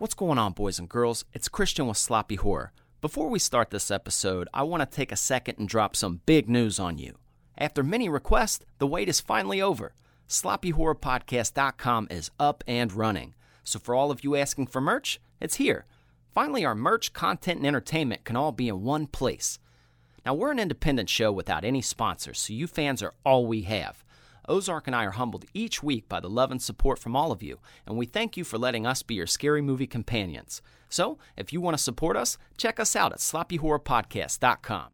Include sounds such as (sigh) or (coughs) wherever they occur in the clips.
What's going on, boys and girls? It's Christian with Sloppy Horror. Before we start this episode, I want to take a second and drop some big news on you. After many requests, the wait is finally over. SloppyHorrorPodcast.com is up and running. So, for all of you asking for merch, it's here. Finally, our merch, content, and entertainment can all be in one place. Now, we're an independent show without any sponsors, so you fans are all we have. Ozark and I are humbled each week by the love and support from all of you, and we thank you for letting us be your scary movie companions. So, if you want to support us, check us out at sloppyhorrorpodcast.com.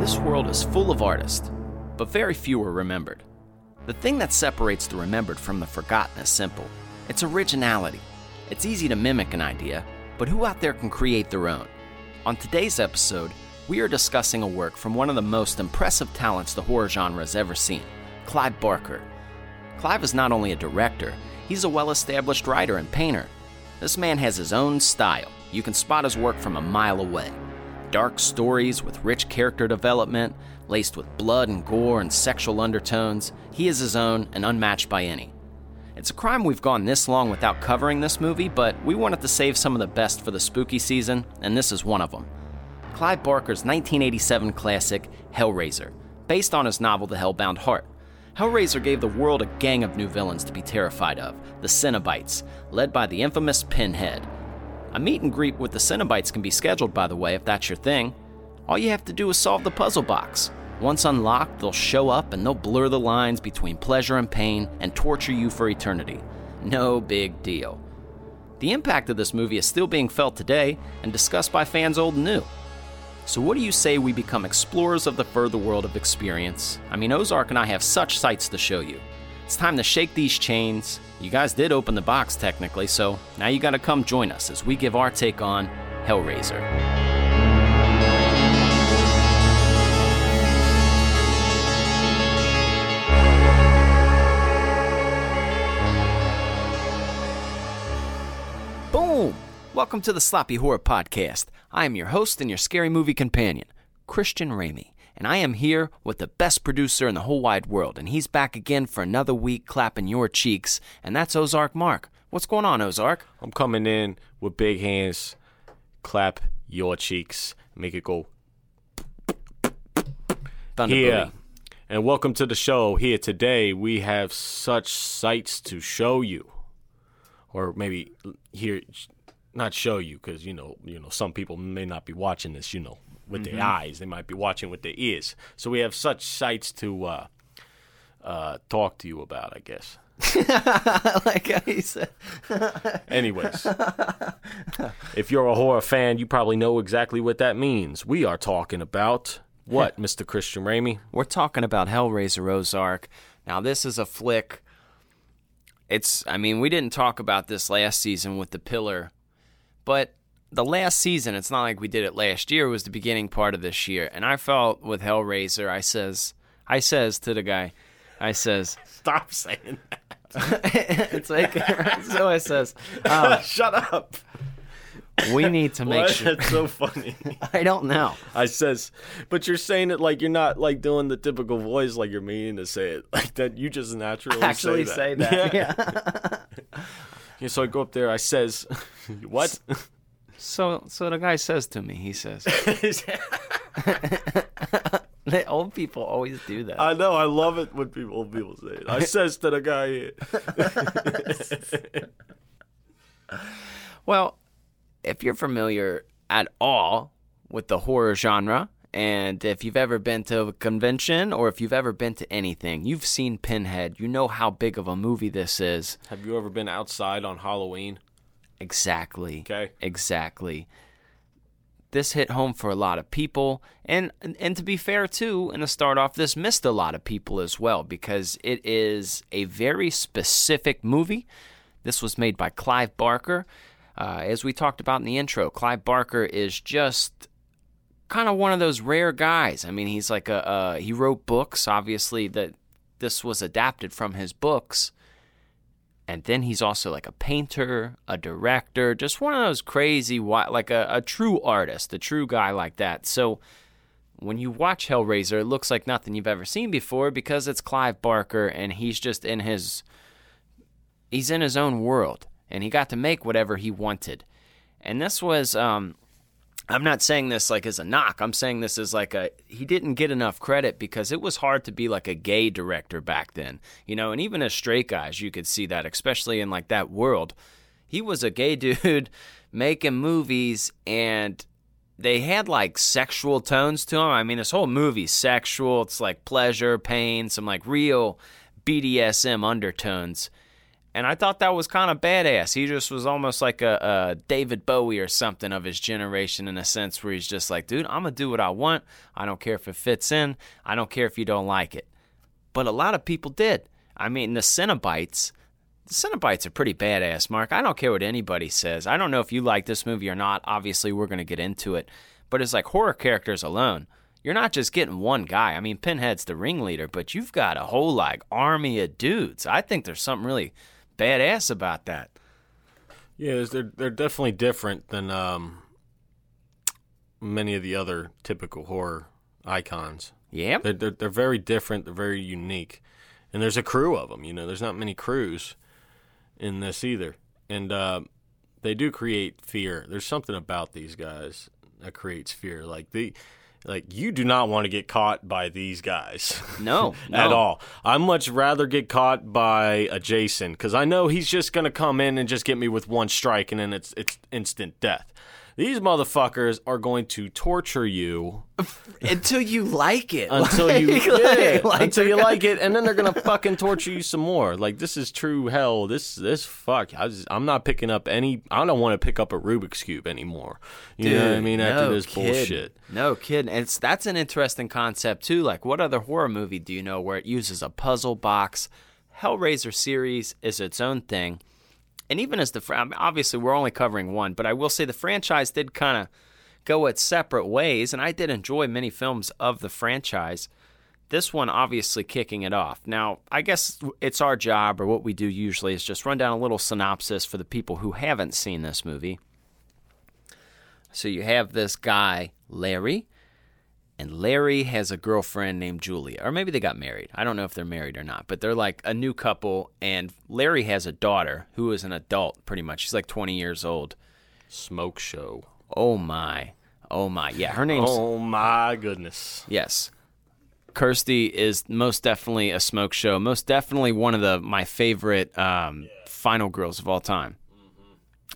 This world is full of artists, but very few are remembered. The thing that separates the remembered from the forgotten is simple it's originality. It's easy to mimic an idea, but who out there can create their own? On today's episode, we are discussing a work from one of the most impressive talents the horror genre has ever seen Clive Barker. Clive is not only a director, he's a well established writer and painter. This man has his own style. You can spot his work from a mile away. Dark stories with rich character development, laced with blood and gore and sexual undertones, he is his own and unmatched by any. It's a crime we've gone this long without covering this movie, but we wanted to save some of the best for the spooky season, and this is one of them. Clive Barker's 1987 classic, Hellraiser, based on his novel The Hellbound Heart. Hellraiser gave the world a gang of new villains to be terrified of, the Cenobites, led by the infamous Pinhead. A meet and greet with the Cenobites can be scheduled, by the way, if that's your thing. All you have to do is solve the puzzle box. Once unlocked, they'll show up and they'll blur the lines between pleasure and pain and torture you for eternity. No big deal. The impact of this movie is still being felt today and discussed by fans old and new. So, what do you say we become explorers of the further world of experience? I mean, Ozark and I have such sights to show you. It's time to shake these chains. You guys did open the box, technically, so now you gotta come join us as we give our take on Hellraiser. Welcome to the Sloppy Horror Podcast. I am your host and your scary movie companion, Christian Ramey, and I am here with the best producer in the whole wide world, and he's back again for another week clapping your cheeks, and that's Ozark Mark. What's going on, Ozark? I'm coming in with big hands, clap your cheeks, make it go Thunder. And welcome to the show. Here today, we have such sights to show you, or maybe here, not show you, because you know, you know, some people may not be watching this, you know, with their eyes. They might be watching with their ears. So we have such sights to uh, uh, talk to you about, I guess. (laughs) like you said. (laughs) Anyways, if you're a horror fan, you probably know exactly what that means. We are talking about what, (laughs) Mr. Christian Ramey? We're talking about Hellraiser Ozark. Now, this is a flick. It's, I mean, we didn't talk about this last season with The Pillar, but the last season, it's not like we did it last year, it was the beginning part of this year. And I felt with Hellraiser, I says, I says to the guy, I says, (laughs) Stop saying that. (laughs) it's like, (laughs) so I says, um, Shut up. We need to make sure. That's so funny. (laughs) I don't know. I says, but you're saying it like you're not like doing the typical voice, like you're meaning to say it (laughs) like that. You just naturally Actually say say that. that. (laughs) Yeah. Yeah, so I go up there. I says, what? So, so the guy says to me, he says, the old people always do that. I know. I love it when people old people say it. I says to the guy. Well, if you're familiar at all with the horror genre, and if you've ever been to a convention or if you've ever been to anything, you've seen Pinhead. You know how big of a movie this is. Have you ever been outside on Halloween? Exactly. Okay. Exactly. This hit home for a lot of people, and and to be fair too, and to start off, this missed a lot of people as well because it is a very specific movie. This was made by Clive Barker. Uh, as we talked about in the intro, Clive Barker is just kind of one of those rare guys. I mean, he's like a uh, he wrote books. Obviously, that this was adapted from his books, and then he's also like a painter, a director, just one of those crazy, like a, a true artist, a true guy like that. So when you watch Hellraiser, it looks like nothing you've ever seen before because it's Clive Barker and he's just in his he's in his own world and he got to make whatever he wanted. And this was um I'm not saying this like as a knock. I'm saying this as like a he didn't get enough credit because it was hard to be like a gay director back then. You know, and even as straight guys, you could see that, especially in like that world. He was a gay (laughs) dude making movies and they had like sexual tones to them. I mean, this whole movie's sexual. It's like pleasure, pain, some like real BDSM undertones. And I thought that was kind of badass. He just was almost like a, a, David Bowie or something of his generation in a sense where he's just like, dude, I'm going to do what I want. I don't care if it fits in. I don't care if you don't like it. But a lot of people did. I mean, the Cenobites, the Cenobites are pretty badass, Mark. I don't care what anybody says. I don't know if you like this movie or not. Obviously, we're going to get into it. But it's like horror characters alone. You're not just getting one guy. I mean, Pinhead's the ringleader, but you've got a whole like army of dudes. I think there's something really badass about that. Yeah, they're they're definitely different than um, many of the other typical horror icons. Yeah, they're, they're they're very different. They're very unique, and there's a crew of them. You know, there's not many crews in this either, and uh, they do create fear. There's something about these guys that creates fear. Like the like you do not want to get caught by these guys. (laughs) No, (laughs) at no. all. I much rather get caught by a Jason because I know he's just gonna come in and just get me with one strike and then it's it's instant death. These motherfuckers are going to torture you until you like it. Until like, (laughs) you like, like, until you like it, and then they're gonna fucking torture you some more. Like this is true hell. This this fuck. I am not picking up any. I don't want to pick up a Rubik's cube anymore. You Dude, know what I mean? After no this kidding. bullshit. No kidding. And it's that's an interesting concept too. Like, what other horror movie do you know where it uses a puzzle box? Hellraiser series is its own thing and even as the obviously we're only covering one, but I will say the franchise did kind of go its separate ways, and I did enjoy many films of the franchise. This one obviously kicking it off. Now, I guess it's our job, or what we do usually, is just run down a little synopsis for the people who haven't seen this movie. So you have this guy, Larry, and Larry has a girlfriend named Julia, or maybe they got married. I don't know if they're married or not, but they're like a new couple. And Larry has a daughter who is an adult, pretty much. She's like 20 years old. Smoke show. Oh my, oh my, yeah. Her name's Oh my goodness. yes. Kirsty is most definitely a smoke show. Most definitely one of the my favorite um, final girls of all time.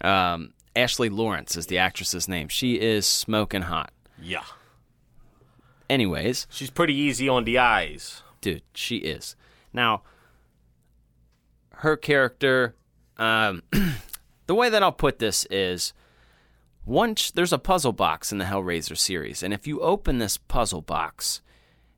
Um, Ashley Lawrence is the actress's name. She is smoking hot. Yeah. Anyways, She's pretty easy on the eyes. dude, she is. Now, her character, um, (clears throat) the way that I'll put this is once there's a puzzle box in the Hellraiser series, and if you open this puzzle box,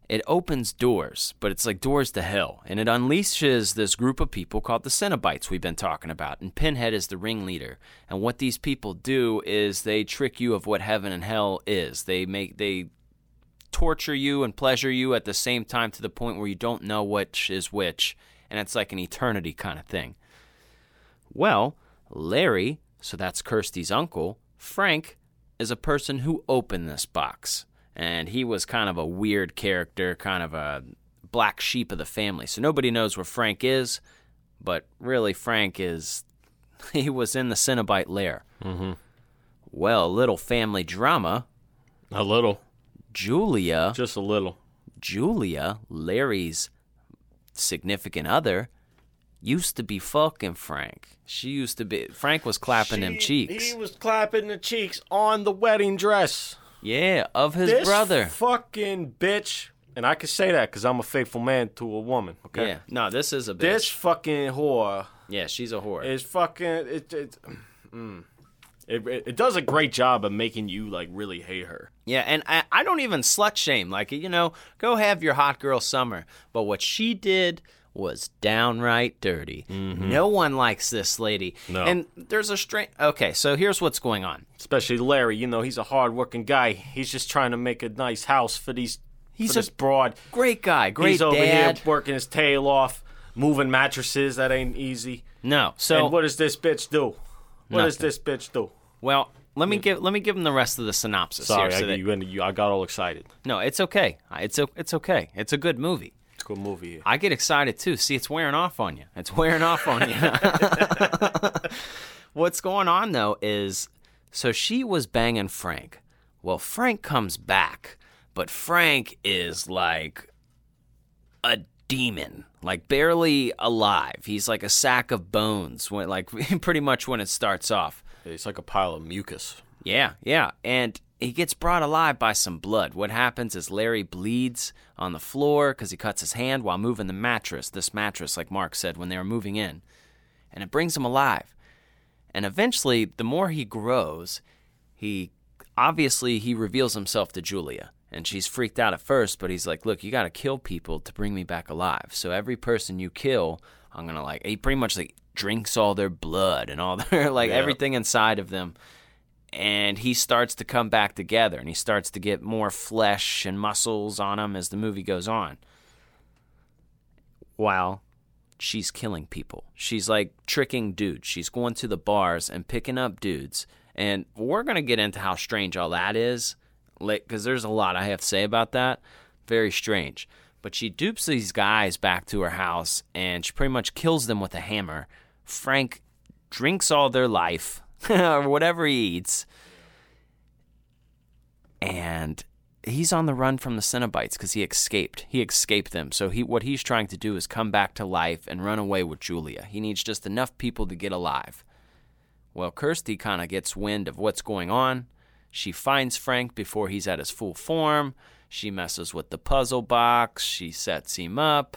it opens doors, but it's like doors to hell, and it unleashes this group of people called the Cenobites we've been talking about, and Pinhead is the ringleader. And what these people do is they trick you of what heaven and hell is. They make they torture you and pleasure you at the same time to the point where you don't know which is which, and it's like an eternity kind of thing. Well, Larry, so that's Kirsty's uncle, Frank, is a person who opened this box. And he was kind of a weird character, kind of a black sheep of the family. So nobody knows where Frank is, but really, Frank is. (laughs) He was in the Cenobite lair. Mm-hmm. Well, a little family drama. A little. Julia. Just a little. Julia, Larry's significant other, used to be fucking Frank. She used to be. Frank was clapping them She- cheeks. He was clapping the cheeks on the wedding dress. yeah, of his this brother. fucking bitch. And I can say that because I'm a faithful man to a woman. Okay. Yeah. No, this is a bitch. This fucking whore yeah, she's a whore. is fucking. It it, (clears throat) mm. It it it does a great job of making you like really hate her. yeah, and I, I don't even slut shame. Like, you know, go have your hot girl summer. But what she did was downright dirty. No one likes this lady. Mm-hmm. No. And there's a strange. Okay, so here's what's going on. Especially Larry. You know he's a hard-working guy. He's just trying to make a nice house for these. He's for a broad. Great guy, great he's over dad. here working his tail off, moving mattresses. That ain't easy. No, so and what does this bitch do? What does this bitch do? Well, let me give let me give him the rest of the synopsis. Sorry, here, I, that- you, you, I got all excited. no, it's okay. It's o- it's okay. It's a good movie. It's a good movie. Here. I get excited too. See, it's wearing off on you. It's wearing off on you. (laughs) What's going on though is so she was banging Frank. Well, Frank comes back, but Frank is like a demon, like barely alive. He's like a sack of bones when like (laughs) pretty much when it starts off. It's like a pile of mucus. Yeah, yeah. And he gets brought alive by some blood. What happens is Larry bleeds on the floor because he cuts his hand while moving the mattress. This mattress, like Mark said, when they were moving in. And it brings him alive. And eventually, the more he grows, he obviously he reveals himself to Julia. And she's freaked out at first, but he's like, Look, you got to kill people to bring me back alive. So every person you kill, I'm going to like, he pretty much like drinks all their blood and all (laughs) their, like Yeah. everything inside of them and he starts to come back together and he starts to get more flesh and muscles on him as the movie goes on. While she's killing people. She's like tricking dudes. She's going to the bars and picking up dudes. And we're going to get into how strange all that is because there's a lot I have to say about that. Very strange. But she dupes these guys back to her house and she pretty much kills them with a hammer. Frank drinks all their life (laughs) or whatever he eats. And he's on the run from the Cenobites because he escaped. He escaped them. So he what he's trying to do is come back to life and run away with Julia. He needs just enough people to get alive. Well, Kirsty kind of gets wind of what's going on. She finds Frank before he's at his full form. She messes with the puzzle box. She sets him up.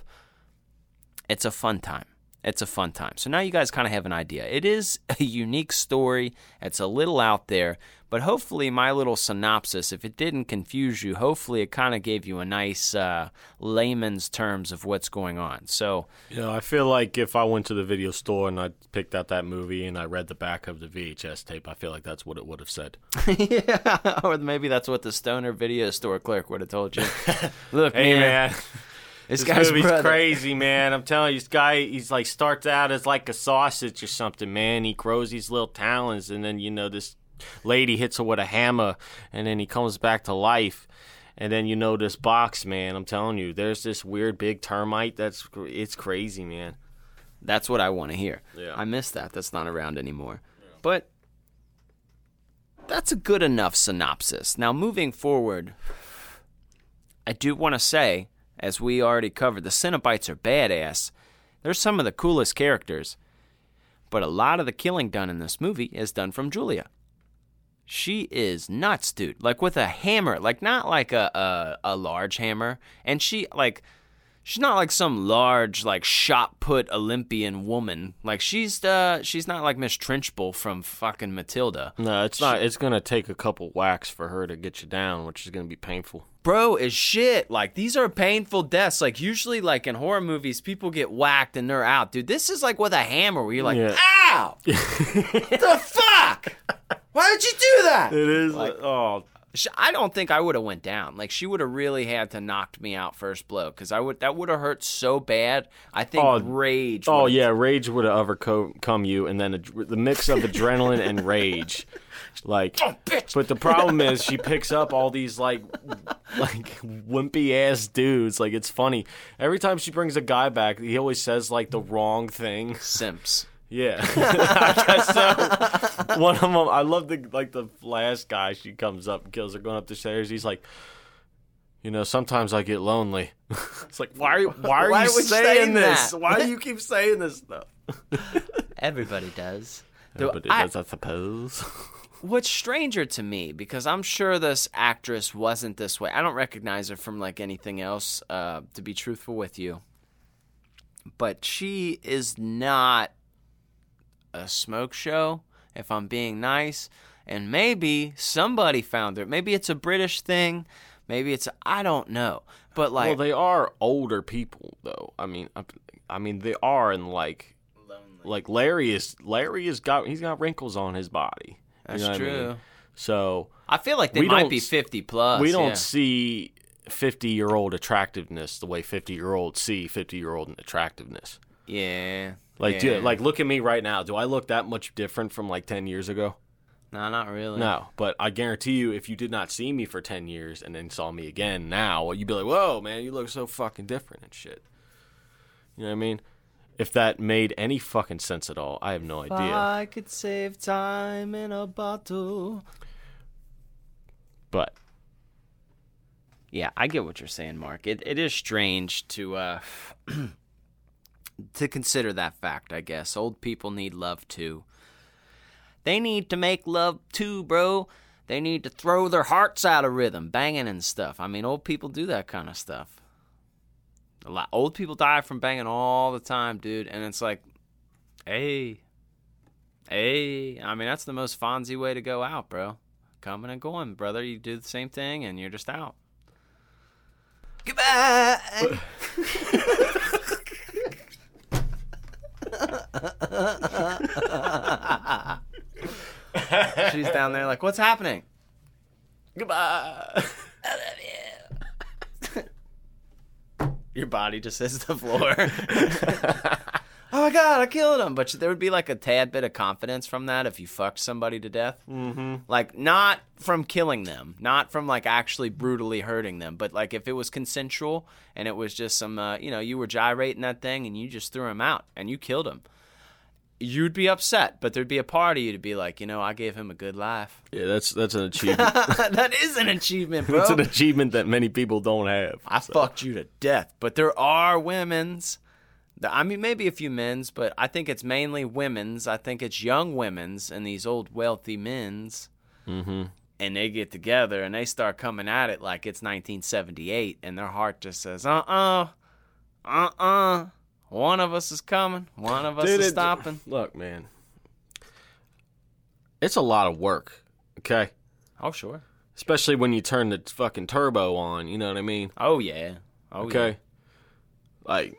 It's a fun time. It's a fun time. So now you guys kind of have an idea. It is (laughs) a unique story. It's a little out there, but hopefully my little synopsis, if it didn't confuse you, hopefully it kind of gave you a nice uh, layman's terms of what's going on. So You know, I feel like if I went to the video store and I picked out that movie and I read the back of the VHS tape, I feel like that's what it would have said. (laughs) yeah, or maybe that's what the stoner video store clerk would have told you. (laughs) Look, Hey man, man, this, this guy's movie's brother- crazy, man. I'm telling you, this guy, he's like starts out as like a sausage or something, man. He grows these little talons, and then you know this lady hits him with a hammer, and then he comes back to life. And then you know this box, man. I'm telling you, there's this weird big termite. That's it's crazy, man. That's what I want to hear. Yeah. I miss that. That's not around anymore. Yeah. But that's a good enough synopsis. Now, moving forward, I do want to say, as we already covered, the Cenobites are badass. They're some of the coolest characters. But a lot of the killing done in this movie is done from Julia. She is nuts, dude. Like with a hammer, like not like a, a a large hammer. And she like she's not like some large like shot put Olympian woman. Like she's uh she's not like Miss Trunchbull from fucking Matilda. No, it's not. It's gonna take a couple whacks for her to get you down, which is gonna be painful. Bro is shit. Like these are painful deaths. Like usually like in horror movies people get whacked and they're out. Dude, this is like with a hammer where you're like, Yeah. "Ow! (laughs) the fuck? Why did you do that?" It is. Like- oh, Sh- I don't think I would have went down. Like she would have really had to knocked me out first blow because I would that would have hurt so bad. I think Oh, rage. oh yeah, rage would have overcome you, and then ad- the mix of adrenaline and rage, (laughs) like. Oh, bitch. But the problem (laughs) is, she picks up all these like, like wimpy ass dudes. Like it's funny every time she brings a guy back, he always says like the wrong thing. Simps. Yeah, (laughs) (laughs) I guess so. One of them, I love the like the last guy. She comes up and kills her going up the stairs. He's like, you know, sometimes I get lonely. (laughs) it's like, why are you, why are Why you saying, saying this? that? Why do you keep saying this stuff? Everybody does. It I- does, I suppose. What's stranger to me, because I'm sure this actress wasn't this way. I don't recognize her from like anything else, uh, to be truthful with you. But she is not a smoke show, if I'm being nice. And maybe somebody found it. Maybe it's a British thing. Maybe it's I don't know. But like well, they are older people, though. I mean, I, I mean, they are, and like, like Larry is Larry has got he's got wrinkles on his body. You that's know what I true. mean? So I, feel like they might be 50 plus. we don't yeah. see 50 year old attractiveness the way 50 year olds see 50 year old attractiveness. Yeah. Like, yeah. dude, like, look at me right now. Do I look that much different from like 10 years ago? No, not really. No, but I guarantee you, if you did not see me for ten years and then saw me again now, you'd be like, "Whoa, man, you look so fucking different and shit." You know what I mean? If that made any fucking sense at all, I have no idea. I could save time in a bottle. But Yeah, I get what you're saying, Mark. It it is strange to uh (clears throat) to consider that fact, I guess. Old people need love too. They need to make love too, bro. They need to throw their hearts out of rhythm, banging and stuff. I mean, old people do that kind of stuff. A lot old people die from banging all the time, dude, and it's like, hey, hey. I mean, that's the most Fonzie way to go out, bro. Coming and going, brother. You do the same thing, and you're just out. Goodbye. (laughs) (laughs) (laughs) She's down there like, what's happening? goodbye. I love you. Your body just hits the floor. (laughs) my god, I killed him. But there would be like a tad bit of confidence from that if you fucked somebody to death. Mm-hmm. Like not from killing them, not from like actually brutally hurting them, but like if it was consensual and it was just some, uh, you know, you were gyrating that thing and you just threw him out and you killed him. You'd be upset, but there'd be a part of you to be like, you know, I gave him a good life. yeah, that's that's an (laughs) achievement. that is an achievement, bro. It's an achievement that many people don't have. I fucked you to death. But there are women's. I mean, maybe a few men's, but I think it's mainly women's. I think it's young women's and these old wealthy men's. Mm-hmm. And they get together and they start coming at it like it's 1978, and their heart just says, uh uh, uh uh. One of us is coming, one of us Dude, is it- stopping. (laughs) Look, man, it's a lot of work. Okay, Oh, sure. especially when you turn the fucking turbo on. You know what I mean? Oh, yeah. Oh, Okay, like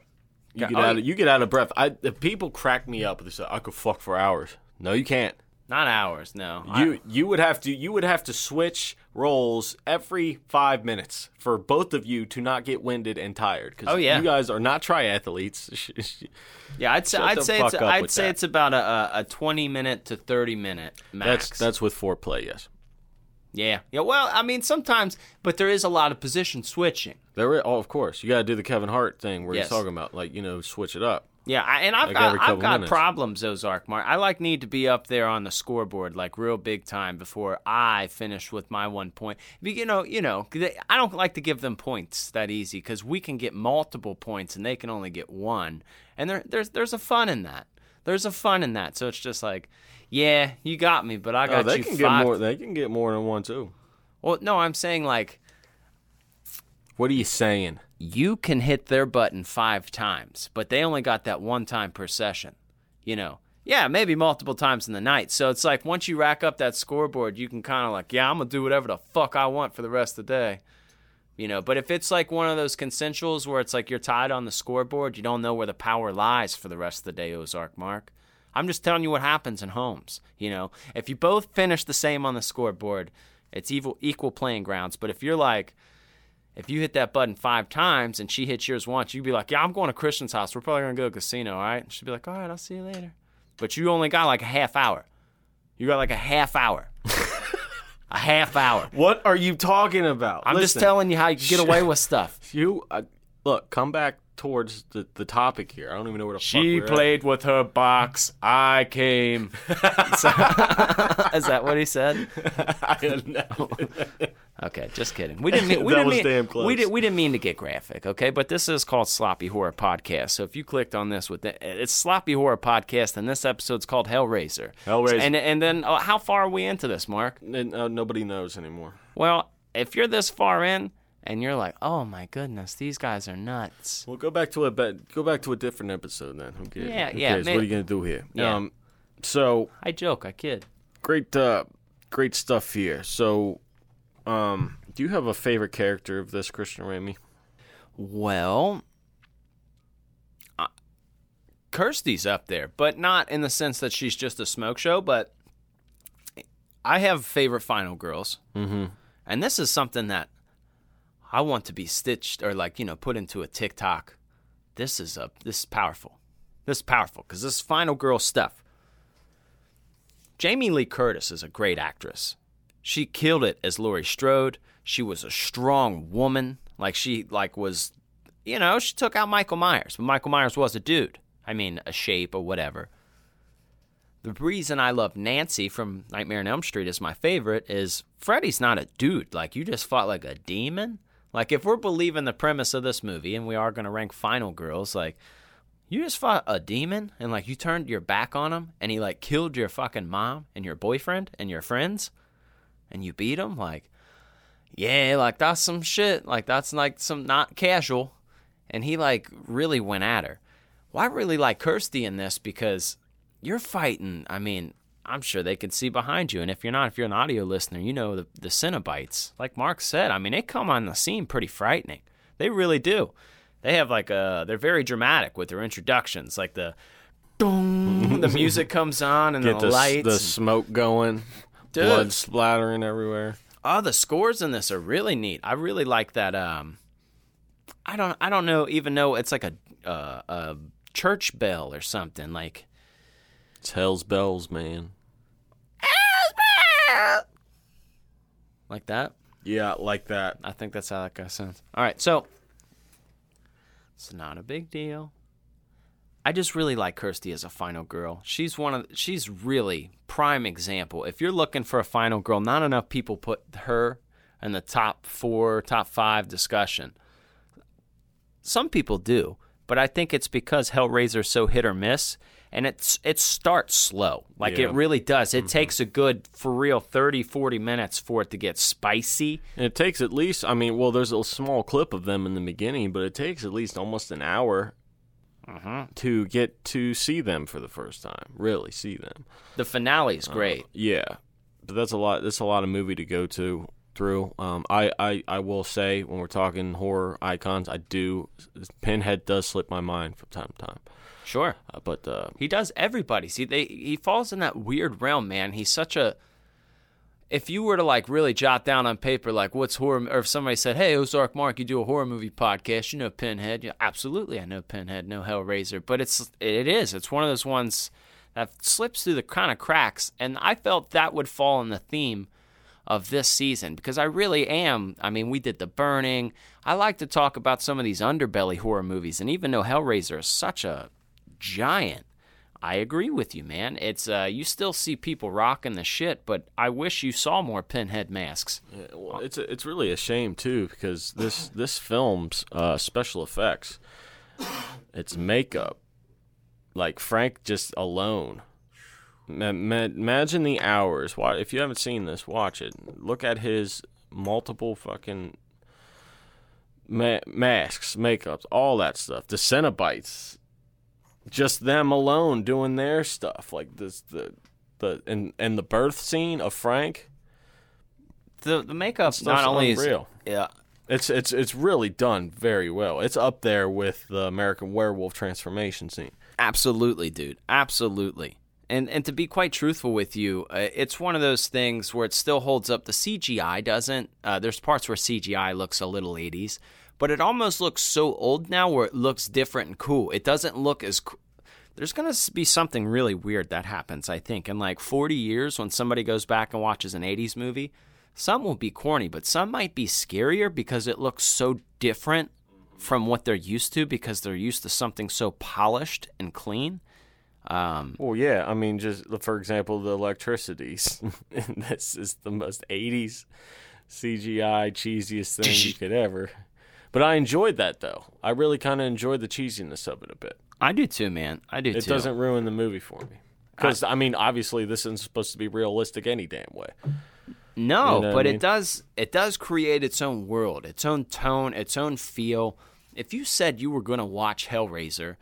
you get out of you get out of breath. I the people crack me up. They say I could fuck for hours. No, you can't. Not hours. no. I- You you would have to you would have to switch roles every five minutes for both of you to not get winded and tired. 'cause Oh, yeah. you guys are not triathletes. (laughs) yeah, I'd say, I'd say, it's, I'd say that. it's about a, a, 20 minute to 30 minute max. that's that's with foreplay. Yes, Yeah. Yeah. Well, I mean, sometimes, but there is a lot of position switching. there. Is, oh, of course, you got to do the Kevin Hart thing where Yes. he's talking about like you know switch it up. Yeah, I, and I've Like got I've got minutes. problems, Ozark Mark. I like need to be up there on the scoreboard like real big time before I finish with my one point. But, You know, you know, they- I don't like to give them points that easy because we can get multiple points and they can only get one, and there, there's there's a fun in that. There's a fun in that. So it's just like, yeah, you got me, but I oh, got Oh, they you can five. get more. They can get more than one too. Well, no, I'm saying like What are you saying? you can hit their button five times, but they only got that one time per session. You know, yeah, maybe multiple times in the night. So it's like once you rack up that scoreboard, you can kind of like, yeah, I'm gonna do whatever the fuck I want for the rest of the day. You know, but if it's like one of those consensuals where it's like you're tied on the scoreboard, you don't know where the power lies for the rest of the day, Ozark Mark. I'm just telling you what happens in homes. You know, if you both finish the same on the scoreboard, it's equal equal playing grounds. But if you're like, if you hit that button five times and she hits yours once, you'd be like, "Yeah, I'm going to Christian's house. We're probably gonna go to casino, all right?" And she'd be like, "All right, I'll see you later." But you only got like a half hour. You got like a half hour. (laughs) a half hour. What are you talking about? I'm just telling you how you can get away (laughs) with stuff. you. Uh, look, come back towards the, the topic here. I don't even know where the fuck She we're played with her box. I came. (laughs) Is that what he said? (laughs) I don't know. (laughs) Okay, just kidding. We didn't mean we That didn't was mean, damn close. we did we didn't mean to get graphic, okay? But this is called Sloppy Horror Podcast. So if you clicked on this with the, it's Sloppy Horror Podcast, and this episode's called Hellraiser. Hellraiser. And and then uh, how far are we into this, Mark? And, uh, nobody knows anymore. Well, if you're this far in and you're like, oh my goodness, these guys are nuts. Well, go back to a be- go back to a different episode then. Who cares? Yeah, Who yeah, cares? may- What are you gonna do here? Yeah. Um, so I joke, I kid. great, uh, great stuff here. So, um, do you have a favorite character of this Christian Ramey? Well, uh, Kirsty's up there, but not in the sense that she's just a smoke show. But I have favorite final girls, Mm-hmm. and this is something that I want to be stitched or like you know put into a TikTok. This is a this is powerful. This is powerful because this is final girl stuff. Jamie Lee Curtis is a great actress. She killed it as Laurie Strode. She was a strong woman. Like she like was you know, she took out Michael Myers, but Michael Myers was a dude. I mean, a shape or whatever. The reason I love Nancy from Nightmare on Elm Street is my favorite is Freddy's not a dude. Like you just fought like a demon. Like if we're believing the premise of this movie and we are going to rank final girls like you just fought a demon and like you turned your back on him and he like killed your fucking mom and your boyfriend and your friends and you beat him like yeah, like that's some shit. Like that's like some not casual. And he like really went at her. Well, I really like Kirsty in this because you're fighting. I mean, I'm sure they can see behind you. And if you're not, if you're an audio listener, you know the, the Cenobites. Like Mark said, I mean, they come on the scene pretty frightening. They really do. They have like a, they're very dramatic with their introductions. Like the, dong, the (laughs) music comes on and Get the, the, lights. the smoke going, Dude. blood splattering everywhere. Oh, the scores in this are really neat. I really like that. Um, I don't, I don't know, even know it's like a, uh, a church bell or something. Like, It's Hell's Bells, man. Like that. Yeah, like that. I think that's how that guy sounds. All right, so it's not a big deal. I just really like Kirsty as a final girl. She's one of she's really prime example. If you're looking for a final girl, not enough people put her in the top 4, top 5 discussion. Some people do, but I think it's because Hellraiser's so hit or miss and it's it starts slow. Like Yeah. it really does. It mm-hmm. takes a good for real 30 40 minutes for it to get spicy. And it takes at least, I mean, well, there's a small clip of them in the beginning, but it takes at least almost an hour mm-hmm. to get to see them for the first time. Really see them. The finale is uh, great. Yeah, but that's a lot. That's a lot of movie to go to through. Um, I, I, I will say when we're talking horror icons, I do Pinhead does slip my mind from time to time. Sure. Uh, but uh, He does everybody. See, they he falls in that weird realm, man. He's such a if you were to like really jot down on paper like what's horror or if somebody said, "Hey, Ozark Mark, you do a horror movie podcast, you know Pinhead." Yeah, absolutely, I know Pinhead, no Hellraiser, but it's it is. It's one of those ones that slips through the kind of cracks, and I felt that would fall in the theme of this season because I really am. I mean, we did The Burning. I like to talk about some of these underbelly horror movies, and even though Hellraiser is such a giant, I agree with you, man. It's uh, you still see people rocking the shit, but I wish you saw more pinhead masks. Yeah, well, it's a, it's really a shame too because this this film's uh, special effects, its makeup, like Frank just alone. Ma- ma- imagine the hours. Why, if you haven't seen this, watch it. Look at his multiple fucking ma- masks, makeups, all that stuff. The Cenobites, just them alone doing their stuff, like this the the and and the birth scene of Frank. The the makeup Stuff's not only unreal. is yeah It's it's it's really done very well. It's up there with the American Werewolf transformation scene. Absolutely, dude. Absolutely. And and to be quite truthful with you, uh, it's one of those things where it still holds up. The CGI doesn't. Uh, there's parts where CGI looks a little 80s, but it almost looks so old now where it looks different and cool. It doesn't look as. co- There's gonna be something really weird that happens. I think in like 40 years, when somebody goes back and watches an 80s movie, some will be corny, but some might be scarier because it looks so different from what they're used to because they're used to something so polished and clean. Um, Well, yeah, I mean, just for example, the electricities. (laughs) this is the most '80s CGI cheesiest thing you could ever. But I enjoyed that though. I really kind of enjoyed the cheesiness of it a bit. I do too, man. I do It too. doesn't ruin the movie for me. Because I mean, obviously, this isn't supposed to be realistic any damn way. No, You know but I mean? it does. It does create its own world, its own tone, its own feel. If you said you were going to watch Hellraiser,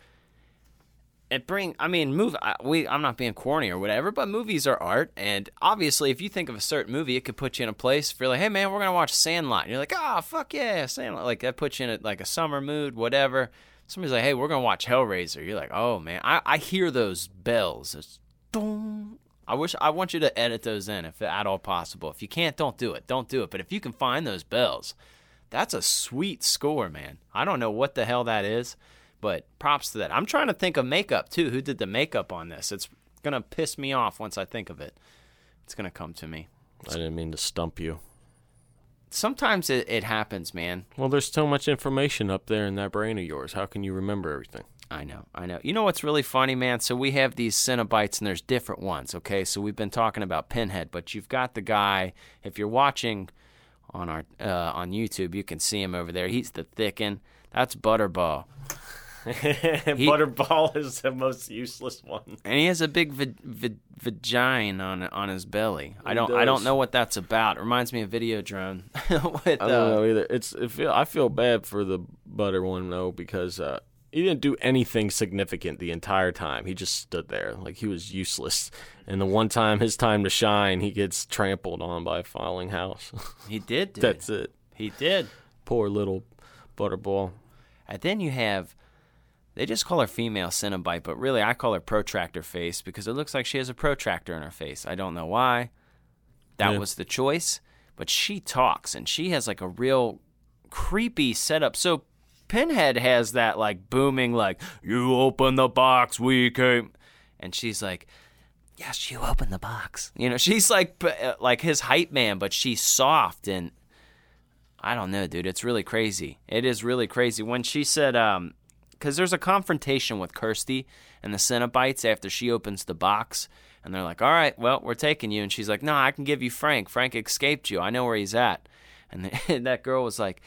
it bring. I mean, move. I- We. I'm not being corny or whatever, but movies are art, and obviously, if you think of a certain movie, it could put you in a place. You're like, hey man, we're gonna watch Sandlot, and you're like, ah, fuck yeah, Sandlot. Like that puts you in a, like a summer mood, whatever. Somebody's like, hey, we're gonna watch Hellraiser. You're like, oh man, I, I hear those bells. It's dong. I wish I want you to edit those in if at all possible. If you can't, don't do it. Don't do it. But if you can find those bells, that's a sweet score, man. I don't know what the hell that is, but props to that. I'm trying to think of makeup too. Who did the makeup on this? It's gonna piss me off once I think of it. It's gonna come to me. I didn't mean to stump you. Sometimes it, it happens, man. Well, there's so much information up there in that brain of yours. How can you remember everything? I know, I know. You know what's really funny, man? So we have these Cenobites, and there's different ones. Okay, so we've been talking about Pinhead, but you've got the guy. If you're watching on our uh, on YouTube, you can see him over there. He's the thicken. That's Butterball, (laughs) Butterball is the most useless one. and he has a big va- va- vagina on on his belly. I don't I don't know what that's about. It reminds me of Videodrome. with, (laughs) I don't uh, know either. It's it feel I feel bad for the butter one though because uh, he didn't do anything significant the entire time. He just stood there like he was useless. And the one time his time to shine, he gets trampled on by a falling house. He did. (laughs) That's it. he did. Poor little butterball. And then you have, they just call her female Cenobite, but really I call her protractor face because it looks like she has a protractor in her face. I don't know why. That Yeah. was the choice, but she talks and she has like a real creepy setup. So Pinhead has that like booming, like, you open the box, we came. And she's like, yes, you open the box. You know, (laughs) she's like, uh, like his hype man, but she's soft and I don't know, dude. It's really crazy. It is really crazy. When she said, um, because there's a confrontation with Kirsty and the Cenobites after she opens the box, and they're like, "All right, well, we're taking you," and she's like, "No, I can give you Frank. Frank escaped you. I know where he's at." And (laughs) the, that girl was like,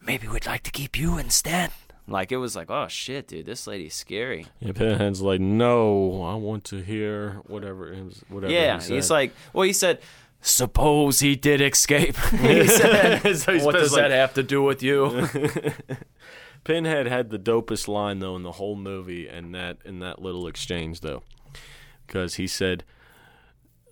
"Maybe we'd like to keep you instead." Like it was like, "Oh shit, dude, this lady's scary." Yeah, Pinhead's like, no, I want to hear whatever it was, whatever. Yeah, he he's like, well, he said, suppose he did escape. (laughs) he (laughs) said, So he's what does like- that have to do with you? Pinhead had the dopest line though in the whole movie, and that in that little exchange though, because he said,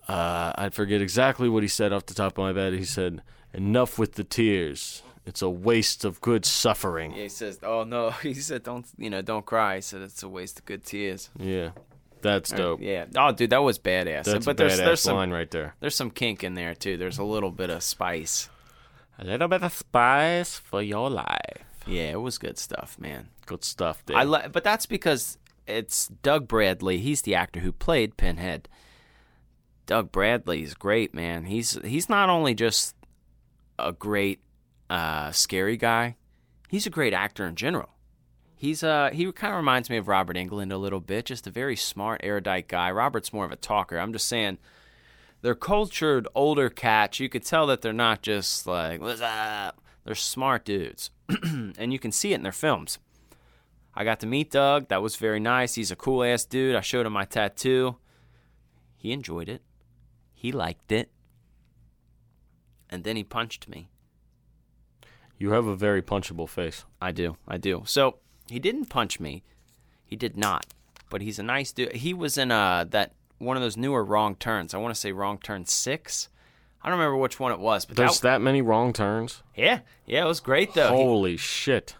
uh, I forget exactly what he said off the top of my head. He said, "Enough with the tears. It's a waste of good suffering." Yeah, he says, "Oh no," (laughs) he said, "Don't you know? Don't cry." He said, "It's a waste of good tears." Yeah, that's dope. Yeah. Oh, dude, that was badass. That's but a there's badass there's some line right there. there's some kink in there too. There's a little bit of spice. A little bit of spice for your life. Yeah, it was good stuff, man. Good stuff, dude. I li- but that's because it's Doug Bradley. He's the actor who played Pinhead. Doug Bradley's great, man. He's he's not only just a great uh, scary guy, he's a great actor in general. He's uh he kind of reminds me of Robert Englund a little bit, just a very smart, erudite guy. Robert's more of a talker. I'm just saying they're cultured older cats. You could tell that they're not just like what's up. They're smart dudes, (clears throat) and you can see it in their films. I got to meet Doug. That was very nice. He's a cool ass dude. I showed him my tattoo. He enjoyed it. He liked it. And then he punched me. you have a very punchable face. I do. I do. So he didn't punch me. He did not. But he's a nice dude. He was in uh that one of those newer wrong turns. I want to say wrong turn six. I don't remember which one it was, but There's that, that many wrong turns. yeah, yeah, it was great though. He- Holy shit.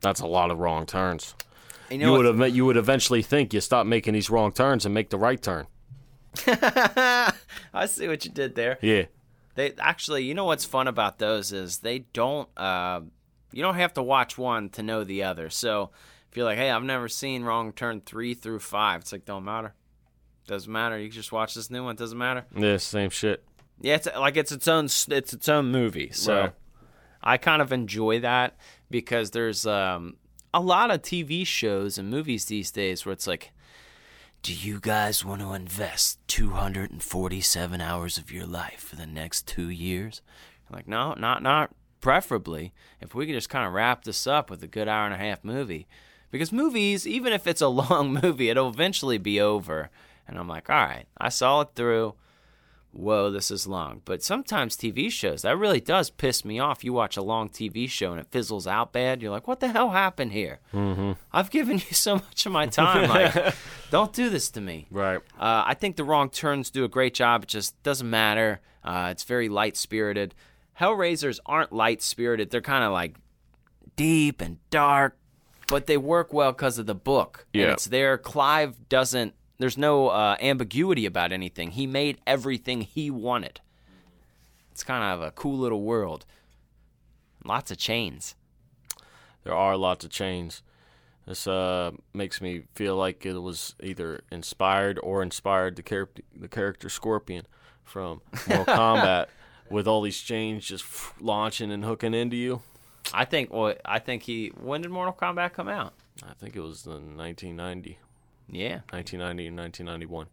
That's a lot of wrong turns. you You, would have you would eventually think you stop making these wrong turns and make the right turn. (laughs) I see what you did there. Yeah. They actually, you know what's fun about those is they don't. Uh, you don't have to watch one to know the other. So if you're like, hey, I've never seen Wrong Turn three through five, it's like don't matter. Doesn't matter. You can just watch this new one. Doesn't matter. Yeah, same shit. Yeah, it's like it's its own. It's its own movie. So Right. I kind of enjoy that because there's um, a lot of TV shows and movies these days where it's like. Do you guys want to invest 247 hours of your life for the next two years? I'm like, no, not not preferably. If we could just kind of wrap this up with a good hour and a half movie, because movies, even if it's a (laughs) long movie, it'll eventually be over. And I'm like, all right, I saw it through. Whoa, this is long. But sometimes TV shows, that really does piss me off. You watch a long TV show and it fizzles out bad. You're like, what the hell happened here? Mm-hmm. I've given you (laughs) so much of my time. Like, (laughs) don't do this to me. Right. Uh, I think the wrong turns do a great job. It just doesn't matter. Uh, it's very light spirited. Hellraisers aren't light spirited. They're kind of like deep and dark, but they work well because of the book. And Yeah. it's there. Clive doesn't. There's no uh, ambiguity about anything. He made everything he wanted. It's kind of a cool little world. Lots of chains. There are lots of chains. This uh makes me feel like it was either inspired or inspired the character the character Scorpion from Mortal (laughs) Kombat with all these chains just launching and hooking into you. I think. Well, I think he. When did Mortal Kombat come out? I think it was in 1990, Yeah, 1990 and 1991.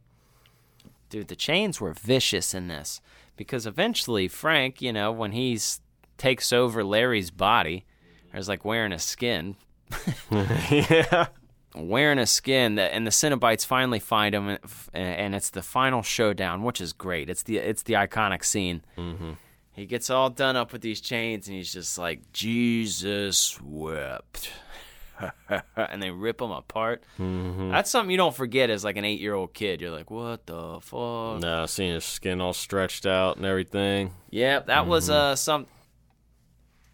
dude, the chains were vicious in this because eventually Frank, you know, when he's takes over Larry's body, there's like wearing a skin, (laughs) yeah. wearing a skin that and the Cenobites finally find him and it's the final showdown which is great it's the it's the iconic scene mm-hmm. he gets all done up with these chains and he's just like jesus wept (laughs) and they rip them apart Mm-hmm. that's something you don't forget as like an eight year old kid you're like what the fuck Nah, seeing his skin all stretched out and everything. yeah that was Mm-hmm. uh some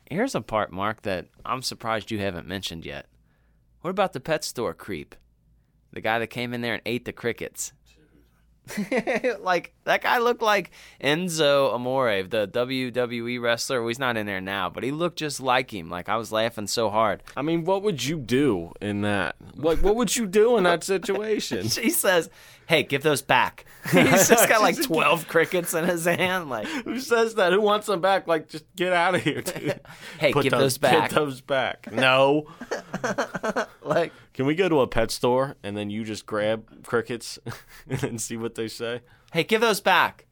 here's a part mark that i'm surprised you haven't mentioned yet what about the pet store creep? The guy that came in there and ate the crickets. (laughs) like that guy looked like Enzo Amore, the WWE wrestler. Well, he's not in there now, but he looked just like him. Like I was laughing so hard. I mean, what would you do in that? What What would you do in that (laughs) situation? She says, "Hey, give those back." (laughs) (laughs) He's just got like twelve crickets in his hand. Like, (laughs) Who says that? Who wants them back? Like, just get out of here, dude. hey, Put give those, Get back. those back. No. Like, Can we go to a pet store and then you just grab crickets and see what they say? hey, give those back.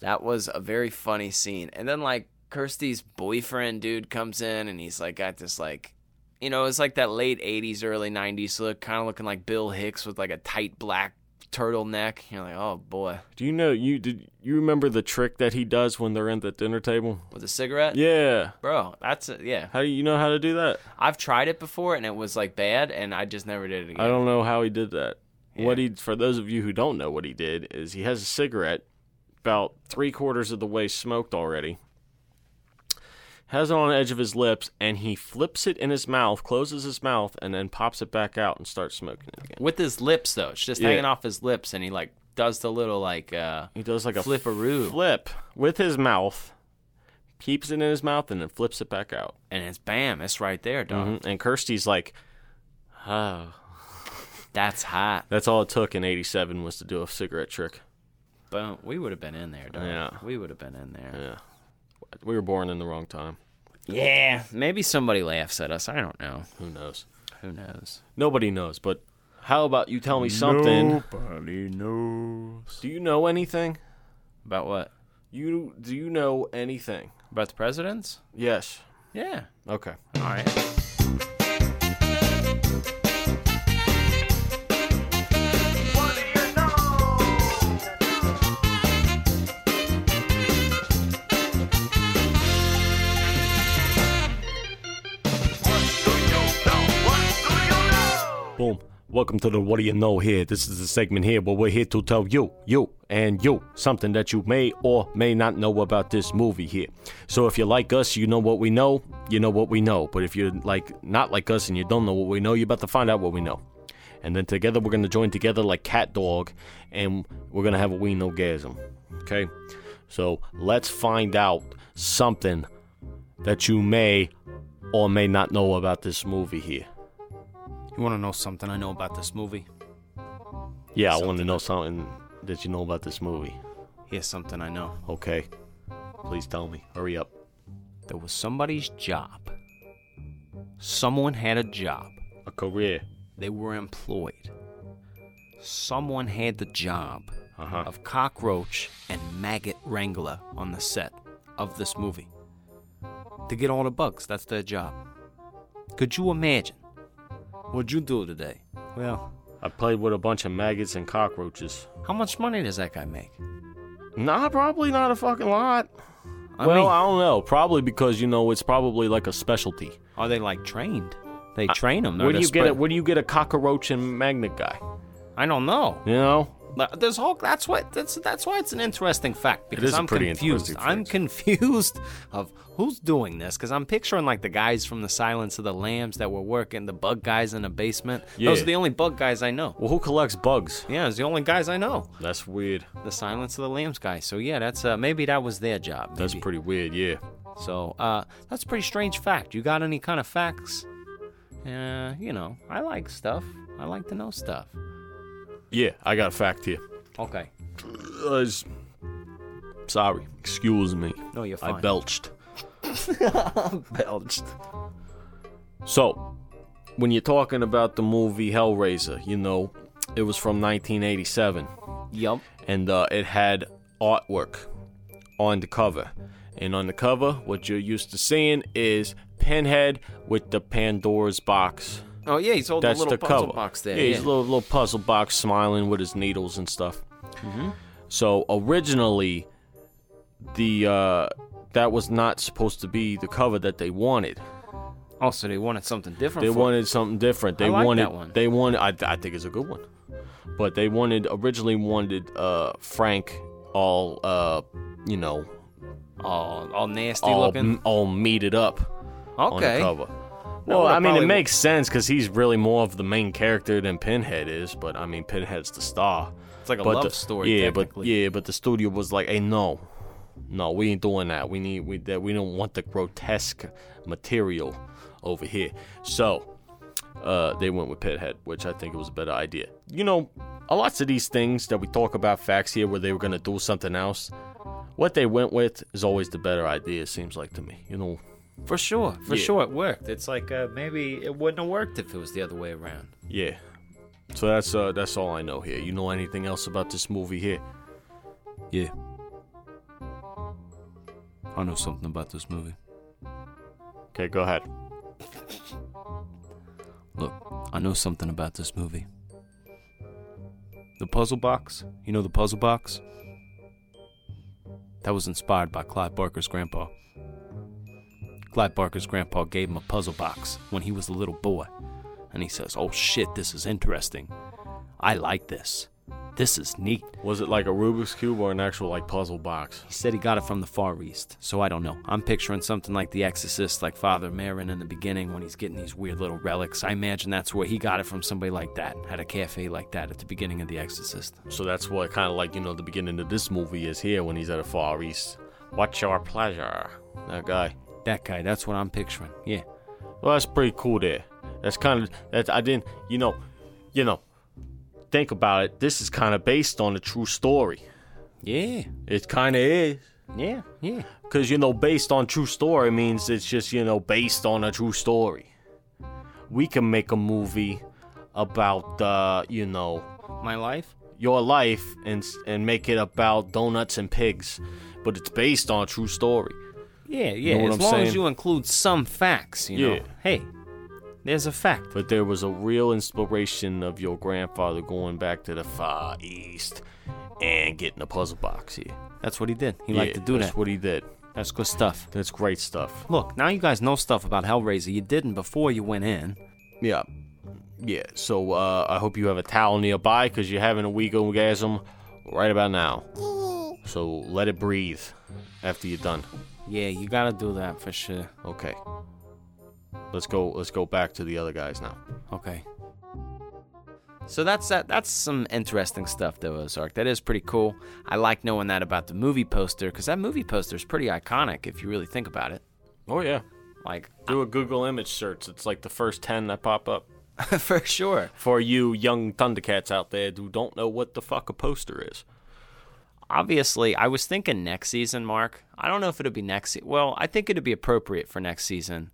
That was a very funny scene. And then like Kirsty's boyfriend dude comes in and he's like got this like you know, it's like that late 80s early 90s look, kind of looking like Bill Hicks with like a tight black turtleneck. You're like, "Oh boy." Do you know you did you remember the trick that he does when they're at the dinner table? With a cigarette? Yeah. Bro, that's it. Yeah. How do you know how to do that? I've tried it before and it was like bad and I just never did it again. I don't know how he did that. What he for those of you who don't know what he did is he has a cigarette about three quarters of the way smoked already. Has it on the edge of his lips and he flips it in his mouth, closes his mouth, and then pops it back out and starts smoking it again. With his lips though. It's just Yeah. hanging off his lips and he like does the little like uh He does like a Flipperoo. flip with his mouth, keeps it in his mouth, and then flips it back out. and it's bam, it's right there, dog. Mhm. And Kirsty's like, oh, That's hot. That's all it took in '87 was to do a cigarette trick. Boom. We would have been in there, dog. Yeah. We would have been in there. Yeah, we were born in the wrong time. Yeah. Maybe somebody laughs at us. I don't know. Who knows? Who knows? Nobody knows. But how about you tell me something? Nobody knows. Do you know anything? About what? You do you know anything? About the presidents? Yes. Yeah. Okay. All right. Welcome to the What Do You Know here. This is the segment here where we're here to tell you, you, and you something that you may or may not know about this movie here. So if you're like us, you know what we know, you know what we know. But if you're like not like us and you don't know what we know, you're about to find out what we know. And then together we're gonna join together like cat dog, and we're gonna have a ween orgasm. Okay? So let's find out something that you may or may not know about this movie here. You want to know something I know about this movie? Yeah, I want to know something that you know about this movie. Here's something I know. Okay. Please tell me. Hurry up. There was somebody's job. Someone had a job. A career. They were employed. Someone had the job Uh-huh. of cockroach and maggot wrangler on the set of this movie. To get all the bugs, that's their job. Could you imagine? What'd you do today? Well, I played with a bunch of maggots and cockroaches. how much money does that guy make? Nah, probably not a fucking lot. I well, mean, I don't know. Probably because you know it's probably like a specialty. are they like trained? They train them. Where do you get it? Where do you get a cockroach and magnet guy? I don't know. You know? There's whole. That's what. That's that's why it's an interesting fact because is a I'm pretty confused. I'm confused of who's doing this because I'm picturing like the guys from the Silence of the Lambs that were working the bug guys in the basement. Those are the only bug guys I know. Well, who collects bugs? Yeah, it's the only guys I know. That's weird. The Silence of the Lambs guys. So yeah, that's uh, maybe that was their job. That's maybe. pretty weird. Yeah. So uh, that's a pretty strange fact. You got any kind of facts? Uh, you know, I like stuff. I like to know stuff. Yeah, I got a fact here. Okay. Uh, s- sorry, excuse me. No, you're fine. I belched. (laughs) belched. So, when you're talking about the movie Hellraiser, you know, it was from 1987, Yup. and uh, it had artwork on the cover. And on the cover, what you're used to seeing is Pinhead with the Pandora's box. Oh yeah, he's holding That's a little the puzzle cover. box there. Yeah, he's a little, little puzzle box smiling with his needles and stuff. Mm-hmm. So originally, the uh, that was not supposed to be the cover that they wanted. Also, they wanted something different. They for wanted something different. They like wanted that one. they wanted I, I think it's a good one. But they wanted originally wanted uh Frank all uh you know all, all nasty all looking. all meated up on the Okay. cover. No, Well, I mean, it w- makes sense because he's really more of the main character than Pinhead is. But I mean, Pinhead's the star. It's like a but love the, story. Yeah, but yeah, but the studio was like, "Hey, no, no, we ain't doing that. We need we that we don't want the grotesque material over here." So, uh, they went with Pinhead, which I think it was a better idea. You know, a lots of these things that we talk about facts here, where they were gonna do something else. What they went with is always the better idea. It seems like to me. You know, For sure, for Yeah. sure, it worked. It's like uh, maybe it wouldn't have worked if it was the other way around. yeah. So that's uh, that's all I know here. You know anything else about this movie here? Yeah. I know something about this movie. Okay, go ahead. Look, I know something about this movie. The puzzle box, you know the puzzle box? That was inspired by Clive Barker's grandpa. Clive Barker's grandpa gave him a puzzle box when he was a little boy. And he says, Oh shit, this is interesting. I like this. This is neat. Was it like a Rubik's cube or an actual like puzzle box? He said he got it from the Far East, so I don't know. I'm picturing something like The Exorcist, like Father Merrin in the beginning when he's getting these weird little relics. I imagine that's where he got it from somebody like that, had a cafe like that at the beginning of The Exorcist. So that's what kind of like you know the beginning of this movie is here when he's at a Far East. What's your pleasure? That guy. That guy, that's what I'm picturing. Yeah. Well, that's pretty cool there. That's kind of that I didn't you know, you know. Think about it. This is kind of based on a true story. Yeah. It kind of is. Yeah. Yeah. Because, you know, based on true story means it's just, you know, based on a true story. We can make a movie about, uh, you know, My life? your life and and make it about donuts and pigs, but it's based on a true story. Yeah, yeah. know what as long as you include some facts, you know. Yeah. Hey, there's a fact. But there was a real inspiration of your grandfather going back to the Far East and getting a puzzle box here. That's what he did. He liked to do that's that. That's what he did. That's good stuff. That's great stuff. Look, now you guys know stuff about Hellraiser you didn't before you went in. Yeah. Yeah. So uh, I hope you have a towel nearby because you're having a weak orgasm right about now. So let it breathe after you're done. Yeah, you gotta do that for sure. Okay. Let's go. Let's go back to the other guys now. Okay. So that's that. That's some interesting stuff, though, Ozark. That is pretty cool. I like knowing that about the movie poster because that movie poster is pretty iconic if you really think about it. Oh yeah. Like, Do a Google image search. It's like the first ten that pop up. (laughs) for sure. For you young Thundercats out there who don't know what the fuck a poster is. Obviously, I was thinking next season, Mark. I don't know if it'll be next. Se- well, I think it'd be appropriate for next season.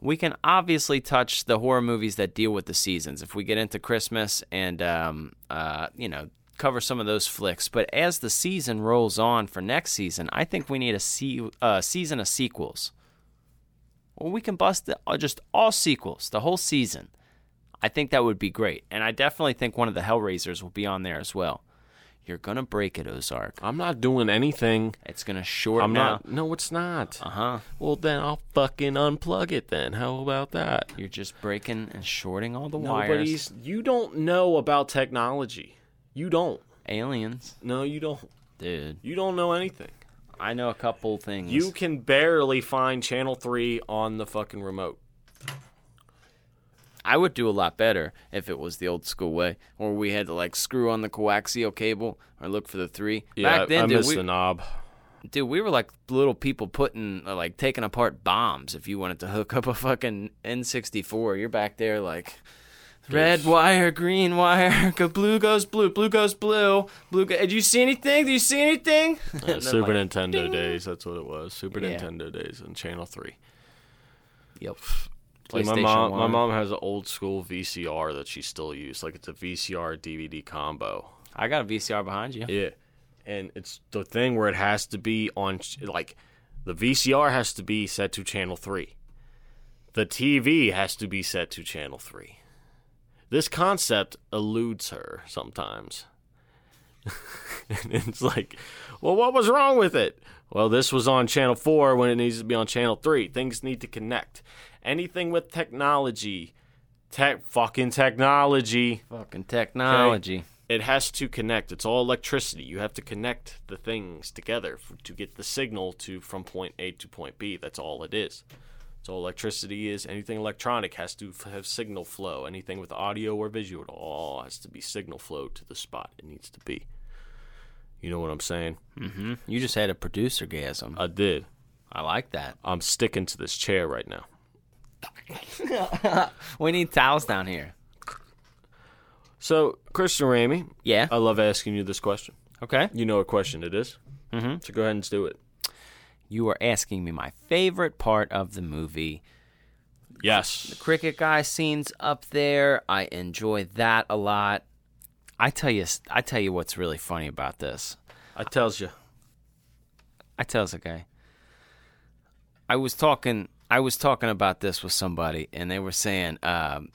We can obviously touch the horror movies that deal with the seasons if we get into Christmas and um, uh, you know cover some of those flicks. But as the season rolls on for next season, I think we need a se- uh, season of sequels. Well, we can bust the, uh, just all sequels, the whole season. I think that would be great, and I definitely think one of the Hellraisers will be on there as well. You're gonna break it, Ozark. I'm not doing anything. It's gonna short. I'm out. not. No, it's not. Uh huh. Well, then I'll fucking unplug it. Then how about that? You're just breaking and shorting all the Nobody's. wires. You don't know about technology. You don't. Aliens, No, you don't. dude. You don't know anything. I know a couple things. You can barely find channel three on the fucking remote. I would do a lot better if it was the old school way, or we had to like screw on the coaxial cable or look for the three. Yeah, Back then, I, I dude, missed we, the knob. Dude, we were like little people putting, uh, like, taking apart bombs. If you wanted to hook up a fucking N64, you're back there like, red wire, green wire, (laughs) go blue goes blue, blue goes blue, blue. Go- Did you see anything? Do you see anything? (laughs) Uh, And then, Super like, Nintendo ding. days. That's what it was. Super Yeah. Nintendo days on Channel Three. Yep. Dude, my PlayStation mom, my mom has an old school VCR that she still uses. Like it's a VCR DVD combo. I got a VCR behind you. Yeah, and it's the thing where it has to be on like the VCR has to be set to channel three. The TV has to be set to channel three. This concept eludes her sometimes. (laughs) and it's like, well, what was wrong with it? Well, this was on channel four when it needs to be on channel three. Things need to connect. Anything with technology, tech, fucking technology Fucking technology. it has to connect. It's all electricity. You have to connect the things together to get the signal to from point A to point B. That's all it is. So electricity is. Anything electronic has to f- have signal flow. Anything with audio or visual, it all has to be signal flow to the spot it needs to be. You know what I'm saying? hmm You just had a producer gasm. I did. I like that. I'm sticking to this chair right now. (laughs) We need towels down here. So, Christian Ramey, Yeah. I love asking you this question. Okay. You know what question it is. Mm-hmm. So go ahead and do it. You are asking me my favorite part of the movie. Yes. The cricket guy scenes up there. I enjoy that a lot. I tell you, I tell you what's really funny about this. I tells you. I tells a guy. I was talking. I was talking about this with somebody, and they were saying, um,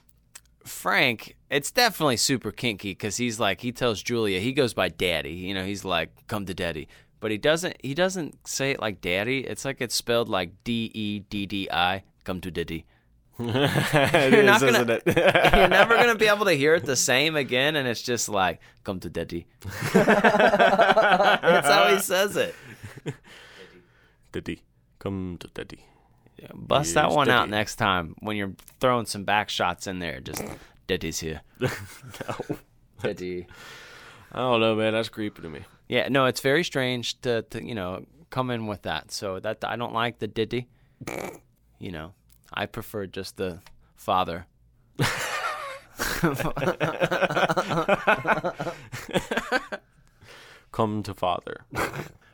Frank, it's definitely super kinky because he's like he tells Julia he goes by Daddy. You know, he's like come to Daddy, but he doesn't. He doesn't say it like Daddy. It's like it's spelled like D E D D I. Come to Daddy. (laughs) You're is, not gonna- isn't it? (laughs) You're never gonna be able to hear it the (laughs) same again, and it's just like come to Daddy. That's how he says it. Daddy, come to daddy. Bust that one out next time when you're throwing some back shots in there. Just Daddy's here. (laughs) no. Daddy. I don't know, man. That's creepy to me. Yeah, no, it's very strange to, to you know come in with that. So that I don't like the Diddy. You know, I prefer just the father. (laughs) Come to father.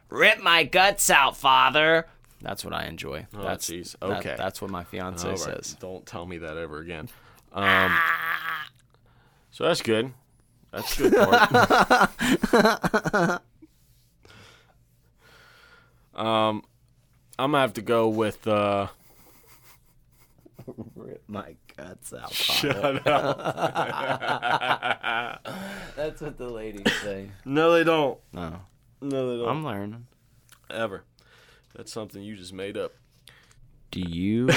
Rip my guts out, father. That's what I enjoy. Oh, that's jeez. that- Okay. that's what my fiance right. says. Don't tell me that ever again. Um, so that's good. That's a good part. (laughs) um, I'm gonna have to go with. Uh, Rip (laughs) my guts out. shut up. (laughs) That's what the ladies say. No, they don't. No, No, they don't. I'm learning. Ever. That's something you just made up. Do you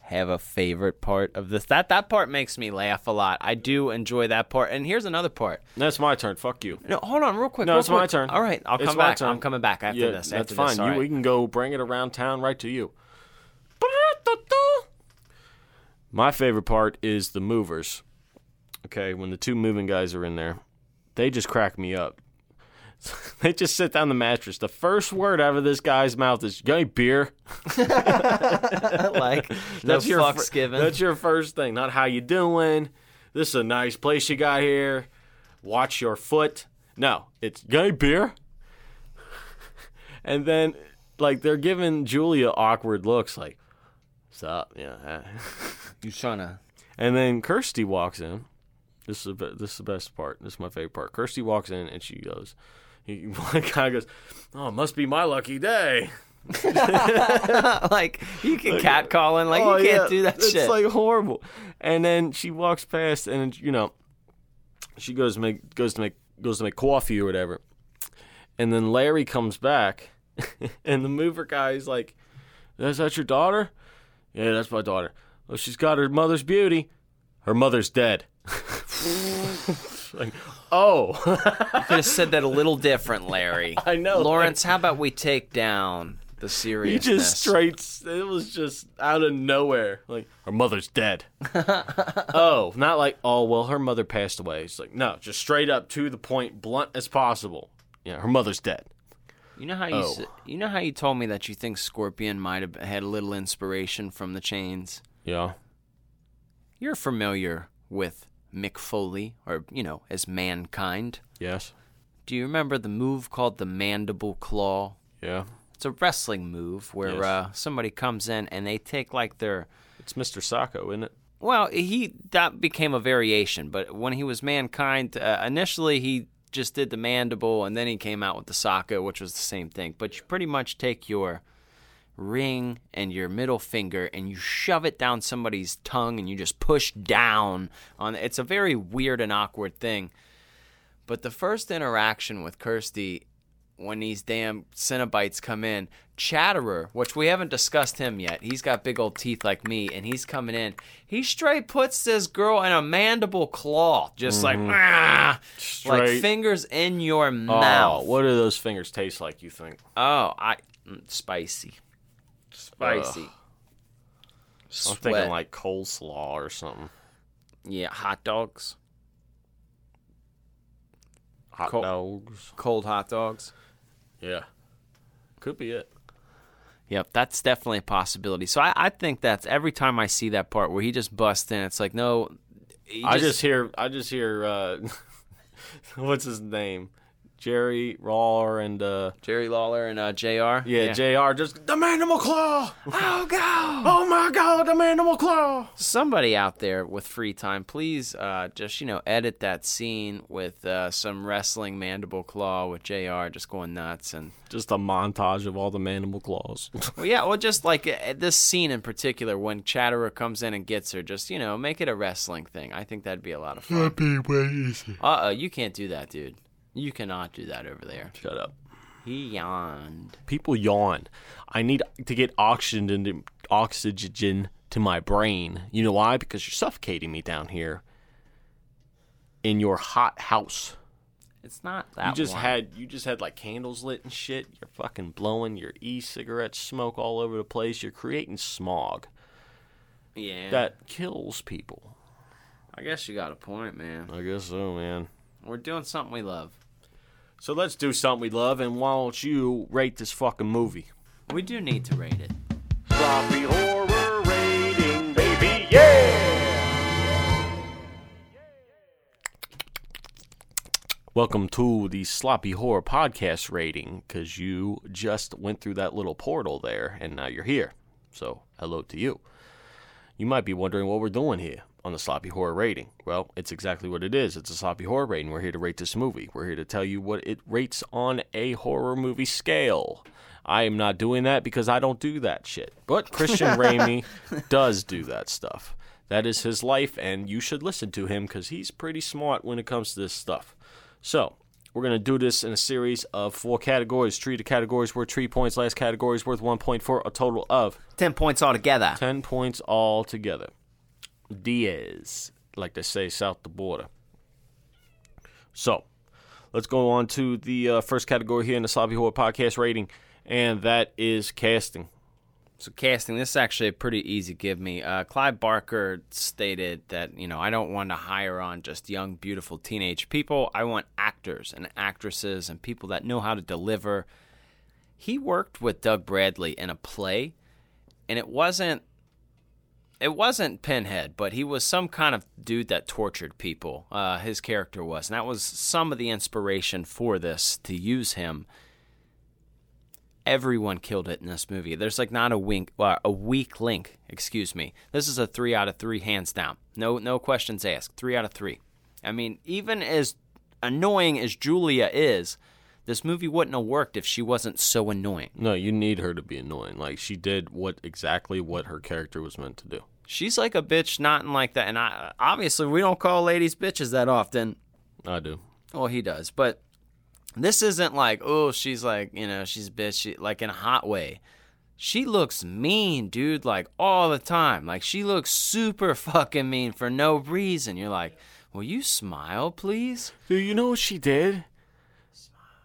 have a favorite part of this? That that part makes me laugh a lot. I do enjoy that part. And here's another part. That's my turn. Fuck you. No, hold on, real quick. No, real it's my turn. All right, I'll It's come my back. turn. I'm coming back after yeah, this. that's fine. This. You, right. we can go bring it around town right to you. My favorite part is the movers. Okay, when the two moving guys are in there, they just crack me up. (laughs) they just sit down the mattress. The first word out of this guy's mouth is "Got any beer?" (laughs) like (laughs) That's no your fucks fir- given. That's your first thing. Not how you doing. This is a nice place you got here. Watch your foot. No, it's any beer? and then, like, they're giving Julia awkward looks, like, "What's up?" Yeah. uh." you trying to? and then Kirsty walks in. This is the this is the best part. This is my favorite part. Kirsty walks in and she goes, he, (laughs) one guy goes, "Oh, it must be my lucky day." (laughs) like you can catcalling. Like Oh, you can't yeah, do that it's shit. It's like horrible. And then she walks past, and you know, she goes to make goes to make goes to make coffee or whatever. And then Larry comes back, (laughs) and the mover guy is like, "Is that your daughter?" Yeah, that's my daughter. Well, she's got her mother's beauty. Her mother's dead. Like, oh, you could have said that a little different, Larry. (laughs) I know, Lawrence. How about we take down the he seriousness? just straight. It was just out of nowhere. Like her mother's dead. (laughs) oh, not like oh well, her mother passed away. It's like no, just straight up to the point, blunt as possible. Yeah, her mother's dead. You know how you Oh. you know how you told me that you think Scorpion might have had a little inspiration from the chains. Yeah. You're familiar with Mick Foley, or you know, as Mankind. Yes. Do you remember the move called the Mandible Claw? Yeah. It's a wrestling move where Yes. uh, somebody comes in and they take like their It's Mr. Socko, isn't it? Well, he that became a variation, but when he was mankind, uh, initially he just did the mandible, and then he came out with the Socko, which was the same thing. But you pretty much take your ring and your middle finger and you shove it down somebody's tongue, and you just push down on. It's a very weird and awkward thing. But the first interaction with Kirsty, when these damn Cenobites come in, Chatterer, which we haven't discussed him yet, he's got big old teeth like me, and he's coming in. He straight puts this girl in a mandible claw, just like, ah, like fingers in your Oh, mouth. what do those fingers taste like? You think? Oh, I mm, spicy, spicy. I'm Sweat. thinking like coleslaw or something. yeah, hot dogs, Hot Col- dogs. cold hot dogs. Yeah. Could be it. Yep, that's definitely a possibility. So I, I think that's every time I see that part where he just busts in, it's like no. he I just hear. I just hear. uh (laughs) What's his name? Jerry Rawler and uh Jerry Lawler and uh, J.R. yeah, J.R. Just the mandible claw. Oh god! Oh my God, the mandible claw. Somebody out there with free time, please uh, just you know edit that scene with uh, some wrestling mandible claw with J.R. just going nuts and Just a montage of all the mandible claws. (laughs) well yeah well just like uh, this scene in particular when Chatterer comes in and gets her just you know make it a wrestling thing. I think that'd be a lot of fun. That'd be way easy. Uh oh, you can't do that, dude. You cannot do that over there. Shut up. He yawned. People yawn. I need to get oxygen into oxygen to my brain. You know why? Because you're suffocating me down here in your hot house. It's not that. You just warm. had you just had like candles lit and shit. You're fucking blowing your e-cigarette smoke all over the place. You're creating smog yeah. that kills people. I guess you got a point, man. I guess so, man. We're doing something we love. So let's do something we love, and why don't you rate this fucking movie? We do need to rate it. Sloppy horror rating, baby, yeah! Welcome to the Sloppy Horror Podcast rating, because you just went through that little portal there, and now you're here. So, hello to you. You might be wondering what we're doing here on the Sloppy Horror rating. Well, it's exactly what it is. It's a Sloppy Horror rating. We're here to rate this movie. We're here to tell you what it rates on a horror movie scale. I am not doing that because I don't do that shit. But Christian (laughs) Ramey does do that stuff. That is his life, and you should listen to him because he's pretty smart when it comes to this stuff. So, we're going to do this in a series of four categories. Three to categories worth three points. Last category is worth one point for a total of Ten points altogether. 10 points all together. Diez, like they say, south the border. So, let's go on to the uh, first category here in the Sloppy Horror Podcast rating, and that is casting. So casting, this is actually a pretty easy give me. Uh, Clive Barker stated that you know I don't want to hire on just young, beautiful teenage people. I want actors and actresses and people that know how to deliver. He worked with Doug Bradley in a play, and it wasn't it wasn't Pinhead, but he was some kind of dude that tortured people. Uh, his character was, and that was some of the inspiration for this to use him everyone killed it in this movie. There's like not a wink, well, a weak link. Excuse me. This is a three out of three, hands down. No, no questions asked. Three out of three. I mean, even as annoying as Julia is, this movie wouldn't have worked if she wasn't so annoying. No, you need her to be annoying. Like, she did what exactly what her character was meant to do. She's like a bitch, not in like that. And I, obviously, we don't call ladies bitches that often. I do. Well, he does, but this isn't like, oh, she's like, you know, she's a bitch, she, like in a hot way. She looks mean, dude, like all the time. Like she looks super (laughs) fucking mean for no reason. You're like, will you smile, please? Do you know what she did?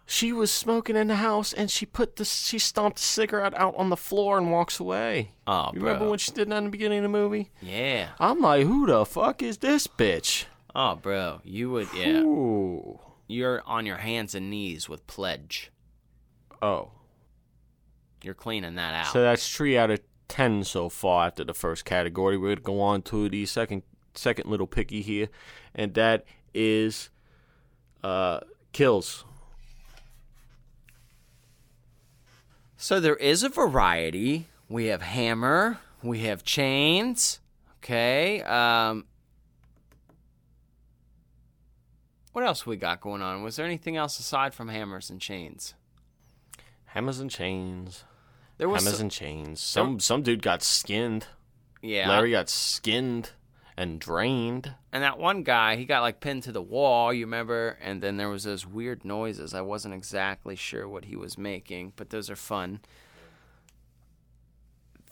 She was smoking in the house and she put the she stomped the cigarette out on the floor and walks away. Oh, you remember when she did that in the beginning of the movie? Yeah. I'm like, who the fuck is this bitch? Oh, bro, you would, yeah. Ooh. You're on your hands and knees with pledge. Oh. You're cleaning that out. So that's three out of ten so far after the first category. We're gonna go on to the second second little picky here, and that is uh, kills. So there is a variety. We have hammer, we have chains. Okay. Um, what else we got going on? Was there anything else aside from hammers and chains? Hammers and chains. There was Hammers some- and chains. Some some dude got skinned. yeah, Larry got skinned and drained. and that one guy he got like pinned to the wall. You remember? And then there was those weird noises. I wasn't exactly sure what he was making, but those are fun.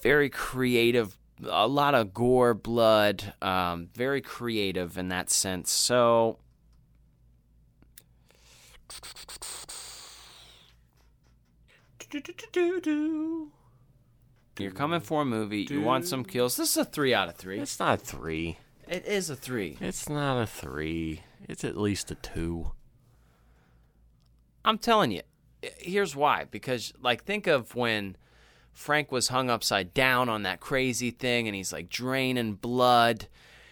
Very creative. A lot of gore, blood. Um, very creative in that sense. So You're coming for a movie. You want some kills. This is a three out of three. It's not a three. It is a three. It's not a three. It's at least a two. I'm telling you. Here's why. Because, like, think of when Frank was hung upside down on that crazy thing and he's like draining blood.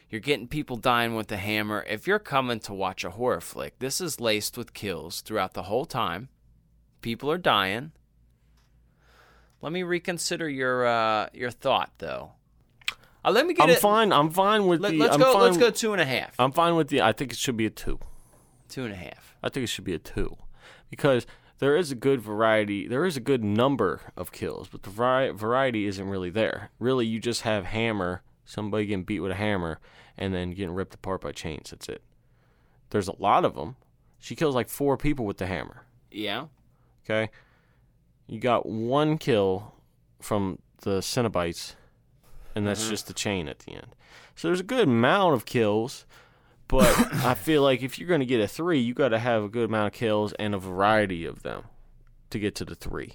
You're getting people dying with the hammer. If you're coming to watch a horror flick, this is laced with kills throughout the whole time. People are dying. Let me reconsider your uh, your thought, though. Uh, let me get I'm it. fine. I'm fine with Let, the. us I'm go. Fine, Let's go two and a half. I'm fine with the. I think it should be a two. Two and a half. I think it should be a two, because there is a good variety. There is a good number of kills, but the vari- variety isn't really there. Really, you just have hammer, somebody getting beat with a hammer, and then getting ripped apart by chains. That's it. There's a lot of them. She kills like four people with the hammer. Yeah. Okay, you got one kill from the Cenobites, and that's mm-hmm. just the chain at the end. So there's a good amount of kills, but (coughs) I feel like if you're going to get a three, you got to have a good amount of kills and a variety of them to get to the three.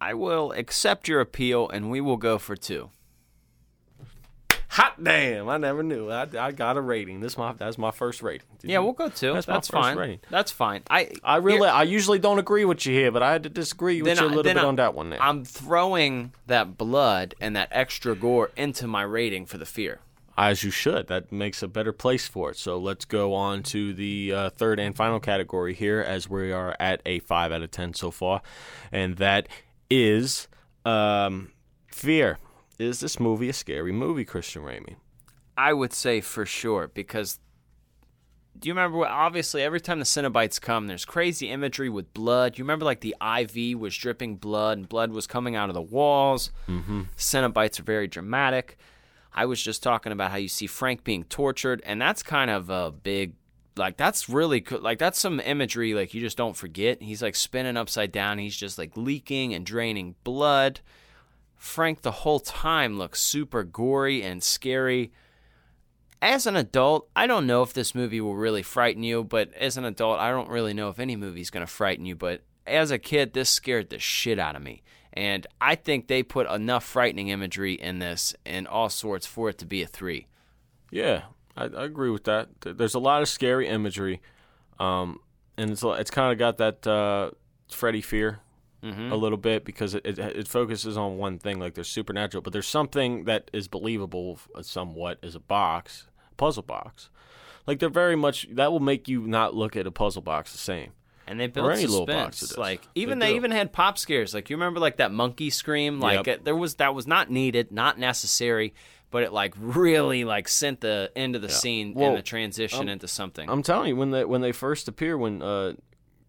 I will accept your appeal, and we will go for two. Hot damn! I never knew. I, I got a rating. This my that's my first rating. Did Yeah, you- we'll go two. That's That's, my first fine. rating. That's fine. I I really, here- I usually don't agree with you here, but I had to disagree with you a little bit I- on that one. There. I'm throwing that blood and that extra gore into my rating for the fear. As you should. That makes a better place for it. So let's go on to the uh, third and final category here, as we are at a five out of ten so far, and that is um, fear. Is this movie a scary movie, Christian Ramey? I would say for sure because do you remember what, obviously every time the Cenobites come there's crazy imagery with blood. You remember like the IV was dripping blood and blood was coming out of the walls. Mm-hmm. Cenobites are very dramatic. I was just talking about how you see Frank being tortured and that's kind of a big like that's really co- like that's some imagery like you just don't forget. He's like spinning upside down. He's just like leaking and draining blood. Frank the whole time looks super gory and scary as an adult, I don't know if this movie will really frighten you, but as an adult, I don't really know if any movie's going to frighten you. But as a kid, this scared the shit out of me. And I think they put enough frightening imagery in this and all sorts for it to be a three. Yeah, I, I agree with that. There's a lot of scary imagery, um, and it's it's kind of got that uh, Freddy fear a little bit because it, it it focuses on one thing, like there's supernatural, but there's something that is believable somewhat as a box, puzzle box. Like they're very much that will make you not look at a puzzle box the same. And they built any little box suspense. it does. Like even they, do. even had pop scares. Like you remember like that monkey scream. Like Yep. it, there was that was not needed, not necessary, but it like really like sent the end of the scene Well, and the transition into something. I'm telling you, when they when they first appear, when uh,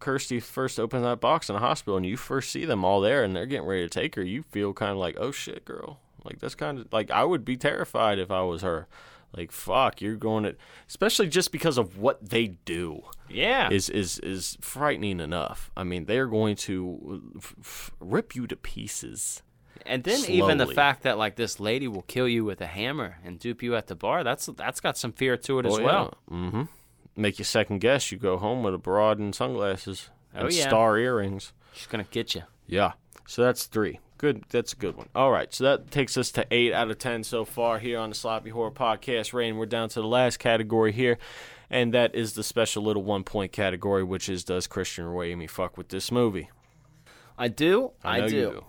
Kirsty first opens that box in a hospital, and you first see them all there, and they're getting ready to take her, you feel kind of like, oh shit, girl. Like that's kind of like I would be terrified if I was her. Like fuck, you're going to, especially just because of what they do yeah. is is is frightening enough. I mean, they're going to f- f- rip you to pieces. And then even the fact that like this lady will kill you with a hammer and dupe you at the bar, that's that's got some fear to it as Oh, well. Mm-hmm. Make you second guess. You go home with a broad and sunglasses Oh, and yeah. star earrings. She's gonna get you. Yeah. So that's three. Good. That's a good one. All right. So that takes us to eight out of ten so far here on the Sloppy Horror Podcast. Rain. We're down to the last category here, and that is the special little one point category, which is does Christian Ramey fuck with this movie? I do. I, I, do. do.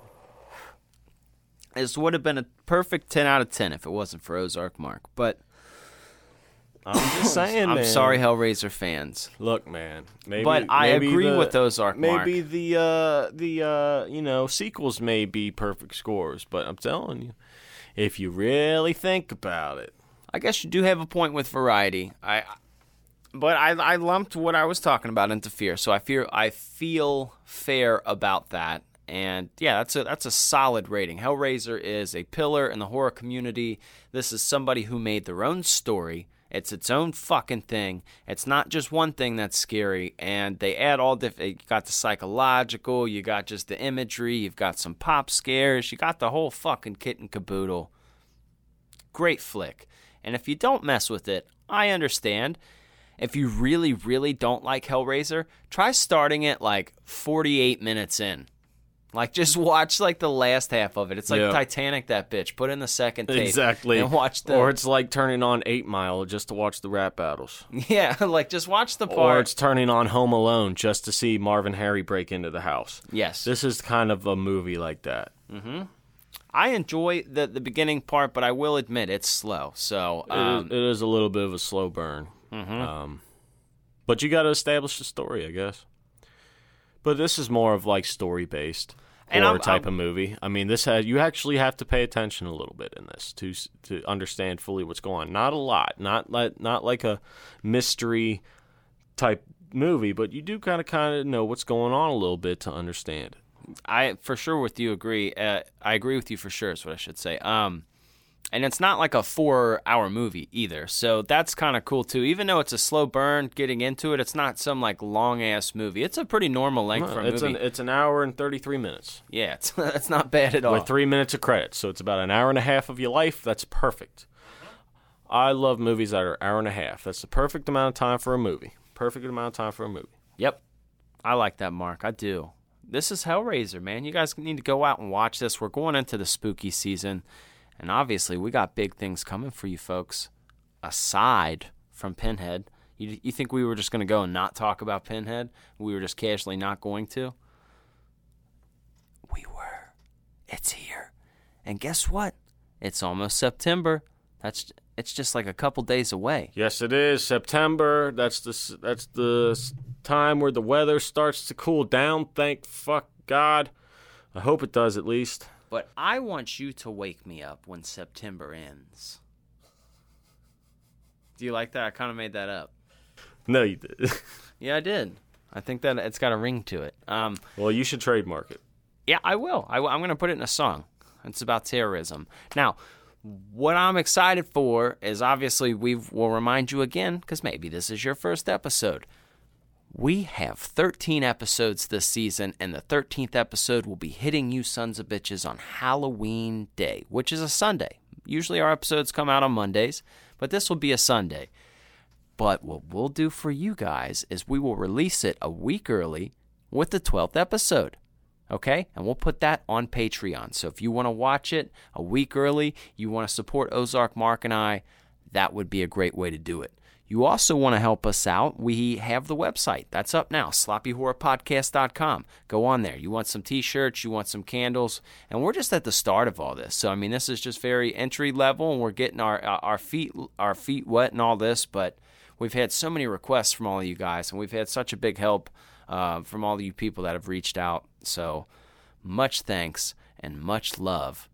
This would have been a perfect 10 out of 10 if it wasn't for Ozark Mark. But I'm just (laughs) saying, I'm man. sorry, Hellraiser fans. Look, man. Maybe, But I maybe agree the- with those Mark. Maybe the uh, the uh, you know sequels may be perfect scores, but I'm telling you, if you really think about it, I guess you do have a point with variety. I, but I, I lumped what I was talking about into fear, so I fear I feel fair about that. And yeah, that's a that's a solid rating. Hellraiser is a pillar in the horror community. This is somebody who made their own story. It's its own fucking thing. It's not just one thing that's scary, and they add all different. You got the psychological, you got just the imagery, you've got some pop scares, you got the whole fucking kit and caboodle. Great flick. And if you don't mess with it, I understand. If you really, really don't like Hellraiser, try starting it like 48 minutes in. Like just (laughs) watch like the last half of it. It's like Yeah. Titanic, that bitch. Put in the second tape exactly, and watch the. or it's like turning on Eight Mile just to watch the rap battles, (laughs) yeah, like just watch the part. or it's turning on Home Alone just to see Marvin Harry break into the house. yes, This is kind of a movie like that. I enjoy the the beginning part, but I will admit it's slow. So It is- um, it is a little bit of a slow burn. Um, but you got to establish the story, I guess. But this is more of like story based And horror I'm- type I'm- of movie. I mean, this has you actually have to pay attention a little bit in this to to understand fully what's going on. Not a lot, not like not like a mystery type movie, but you do kind of kind of know what's going on a little bit to understand. I for sure with you agree. Uh, I agree with you for sure. Is what I should say. Um, and it's not like a four-hour movie either, so that's kind of cool too. Even though it's a slow burn getting into it, it's not some like long-ass movie. It's a pretty normal length for a It's movie. an it's an hour and thirty three minutes. yeah, it's (laughs) that's not bad at all. with three minutes of credits. So it's about an hour and a half of your life. That's perfect. I love movies that are hour and a half. That's the perfect amount of time for a movie. Perfect amount of time for a movie. Yep. I like that, Mark. I do. This is Hellraiser, man. You guys need to go out and watch this. We're going into the spooky season, and obviously, we got big things coming for you folks. Aside from Pinhead, you, you think we were just going to go and not talk about Pinhead? We were just casually not going to? We were. It's here. And guess what? It's almost September. That's it's just like a couple days away. Yes, it is September. That's the that's the time where the weather starts to cool down. Thank fuck God. I hope it does at least. But I want you to wake me up when September ends. Do you like that? I kind of made that up. No, you did. (laughs) Yeah, I did. I think that it's got a ring to it. Um, well, you should trademark it. yeah, I will. I, am going to put it in a song. It's about terrorism. Now, what I'm excited for is obviously we will remind you again because maybe this is your first episode. We have 13 episodes this season, and the 13th episode will be hitting you sons of bitches on Halloween Day, which is a Sunday. Usually our episodes come out on Mondays, but this will be a Sunday. But what we'll do for you guys is we will release it a week early with the 12th episode. Okay? And we'll put that on Patreon. So if you want to watch it a week early, you want to support Ozark Mark and I, that would be a great way to do it. You also want to help us out. We have the website. That's up now, sloppyhorrorpodcast.com. Go on there. You want some t shirts, you want some candles, and we're just at the start of all this. So, I mean, this is just very entry level, and we're getting our, our, feet, our feet wet and all this, but we've had so many requests from all of you guys, and we've had such a big help uh, from all of you people that have reached out. So, much thanks and much love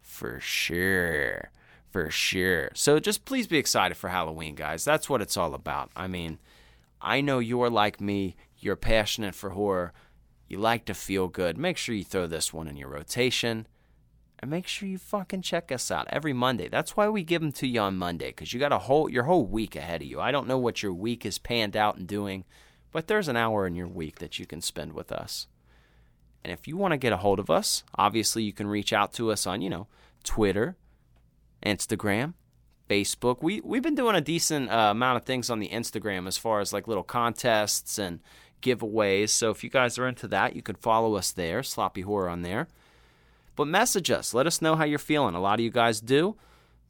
for sure. For sure. So just please be excited for Halloween, guys. That's what it's all about. I mean, I know you're like me. You're passionate for horror. You like to feel good. Make sure you throw this one in your rotation. And make sure you fucking check us out every Monday. That's why we give them to you on Monday, because you got a whole your whole week ahead of you. I don't know what your week is panned out and doing, but there's an hour in your week that you can spend with us. And if you want to get a hold of us, obviously you can reach out to us on, you know, Twitter, Instagram, Facebook. We we've been doing a decent uh, amount of things on the Instagram as far as like little contests and giveaways. So if you guys are into that, you can follow us there, Sloppy Horror on there. But message us. Let us know how you're feeling. A lot of you guys do,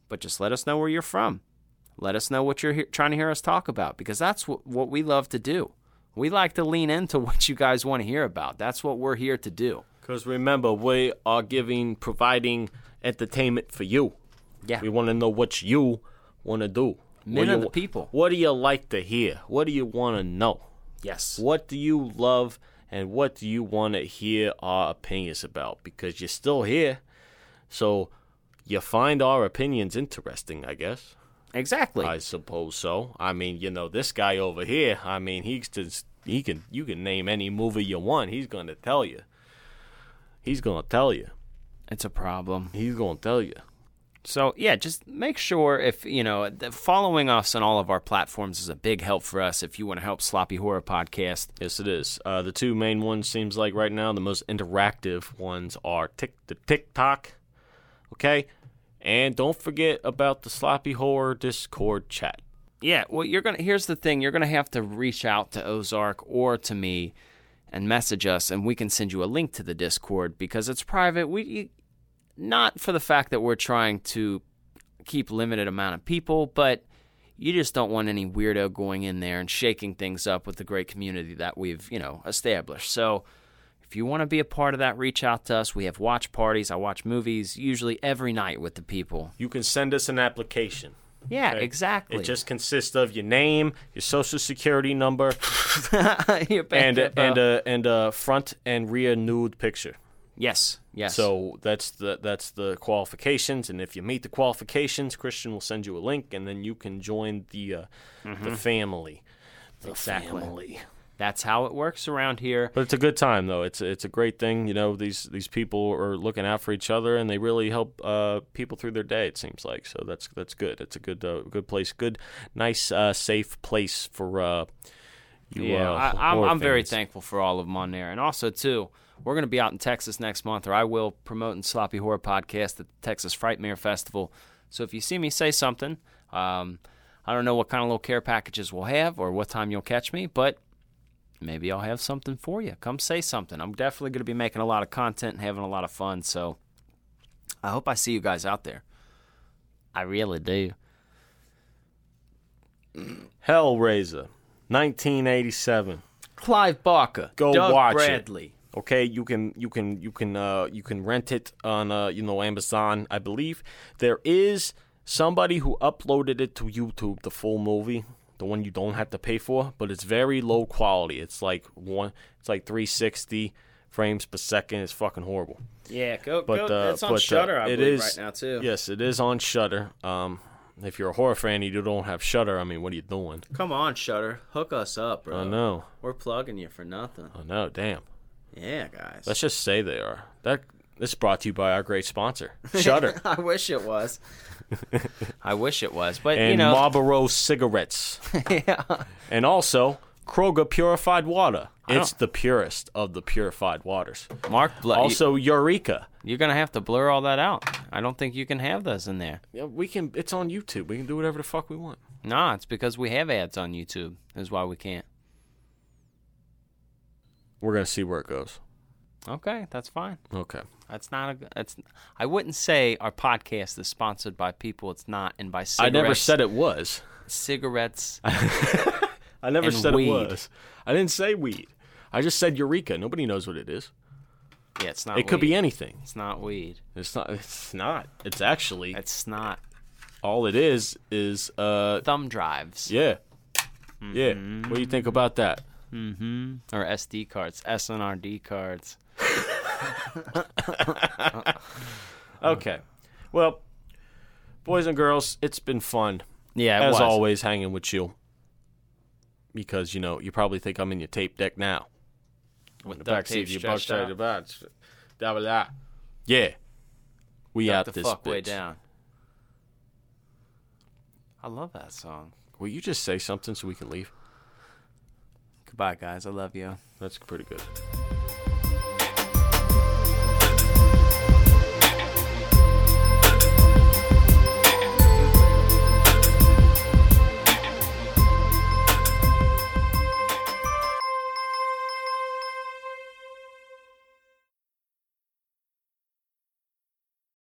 but just let us know where you're from. Let us know what you're he- trying to hear us talk about because that's what we love to do. We like to lean into (laughs) what you guys want to hear about. That's what we're here to do. Because remember, we are giving, providing entertainment for you. Yeah. We want to know what you want to do. Men What are you- the people. What do you like to hear? What do you want to know? Yes. What do you love and what do you want to hear our opinions about? Because you're still here. So you find our opinions interesting, I guess. Exactly. I suppose so. I mean, you know, this guy over here, I mean, he's just he can you can name any movie you want. He's going to tell you. He's going to tell you. It's a problem. He's going to tell you. So yeah, just make sure if you know that following us on all of our platforms is a big help for us. If you want to help Sloppy Horror Podcast, Yes, it is. Uh, the two main ones seems like right now the most interactive ones are Tik the TikTok, okay, and don't forget about the Sloppy Horror Discord chat. yeah. Well, you're gonna. Here's the thing: you're gonna have to reach out to Ozark or to me and message us, and we can send you a link to the Discord because it's private. We not for the fact that we're trying to keep limited amount of people, but you just don't want any weirdo going in there and shaking things up with the great community that we've you know established. So. If you want to be a part of that, reach out to us. We have watch parties. I watch movies usually every night with the people. You can send us an application. Yeah, okay? exactly. It just consists of your name, your social security number, (laughs) and and a and a front and rear nude picture. Yes, yes. So that's the that's the qualifications, and if you meet the qualifications, Christian will send you a link, and then you can join the uh, the family. The Mm-hmm. Exactly. family. that's how it works around here. But it's a good time though. It's it's a great thing. You know, these these people are looking out for each other, and they really help uh, people through their day. It seems like so. That's that's good. It's a good uh, good place. Good, nice, uh, safe place for uh, you. Yeah, uh, I, I'm, I'm very thankful for all of them on there, and also too, we're going to be out in Texas next month, or I will promoting Sloppy Horror Podcast at the Texas Frightmare Festival. So if you see me say something, um, I don't know what kind of little care packages we'll have or what time you'll catch me, but maybe I'll have something for you. Come say something. I'm definitely going to be making a lot of content and having a lot of fun. So I hope I see you guys out there. I really do. (clears throat) Hellraiser, 1987. Clive Barker, Go Doug watch it. Okay, you can you can you can uh, you can rent it on uh, you know Amazon, I believe. There is somebody who uploaded it to YouTube, the full movie, the one you don't have to pay for, but it's very low quality. It's like one, it's like 360 frames per second. It's fucking horrible. Yeah, go. But go uh, it's on but, uh, Shudder, I it believe, is- right now too. Yes, it is on Shudder. Um, if you're a horror fan and you don't have Shudder, I mean, what are you doing? Come on, Shudder, hook us up, bro. I know, We're plugging you for nothing. I know. Damn. Yeah, guys. Let's just say they are. That this is brought to you by our great sponsor, (laughs) Shudder. (laughs) I wish it was. (laughs) I wish it was, but and you know, Marlboro cigarettes, yeah. and also Kroger purified water. It's the purest of the purified waters. Mark, Bl- Also, Eureka. you, are gonna have to blur all that out. I don't think you can have those in there. Yeah, we can. It's on YouTube. We can do whatever the fuck we want. Nah, it's because we have ads on YouTube. Is why we can't. We're gonna see where it goes. Okay, that's fine. Okay. That's not a. That's. I wouldn't say our podcast is sponsored by people. It's not, and by cigarettes. I never said it was. cigarettes. (laughs) I never said weed. it was. I didn't say weed. I just said Eureka. Nobody knows what it is. yeah, it's not. It could be anything. It's not weed. It's not. It's not. It's actually It's not all it is. Is uh thumb drives. yeah, yeah. Mm-hmm. What do you think about that? Mm-hmm. or SD cards, SNRD cards. (laughs) Okay. Well, boys and girls, it's been fun Yeah, it as was. always hanging with you. Because you know you probably think I'm in your tape deck now. With The backseat of your bus out. da blah, blah. Yeah. We Duck out the this fuck bitch. way down. I love that song. Will you just say something so we can leave? Goodbye, guys. I love you. That's pretty good.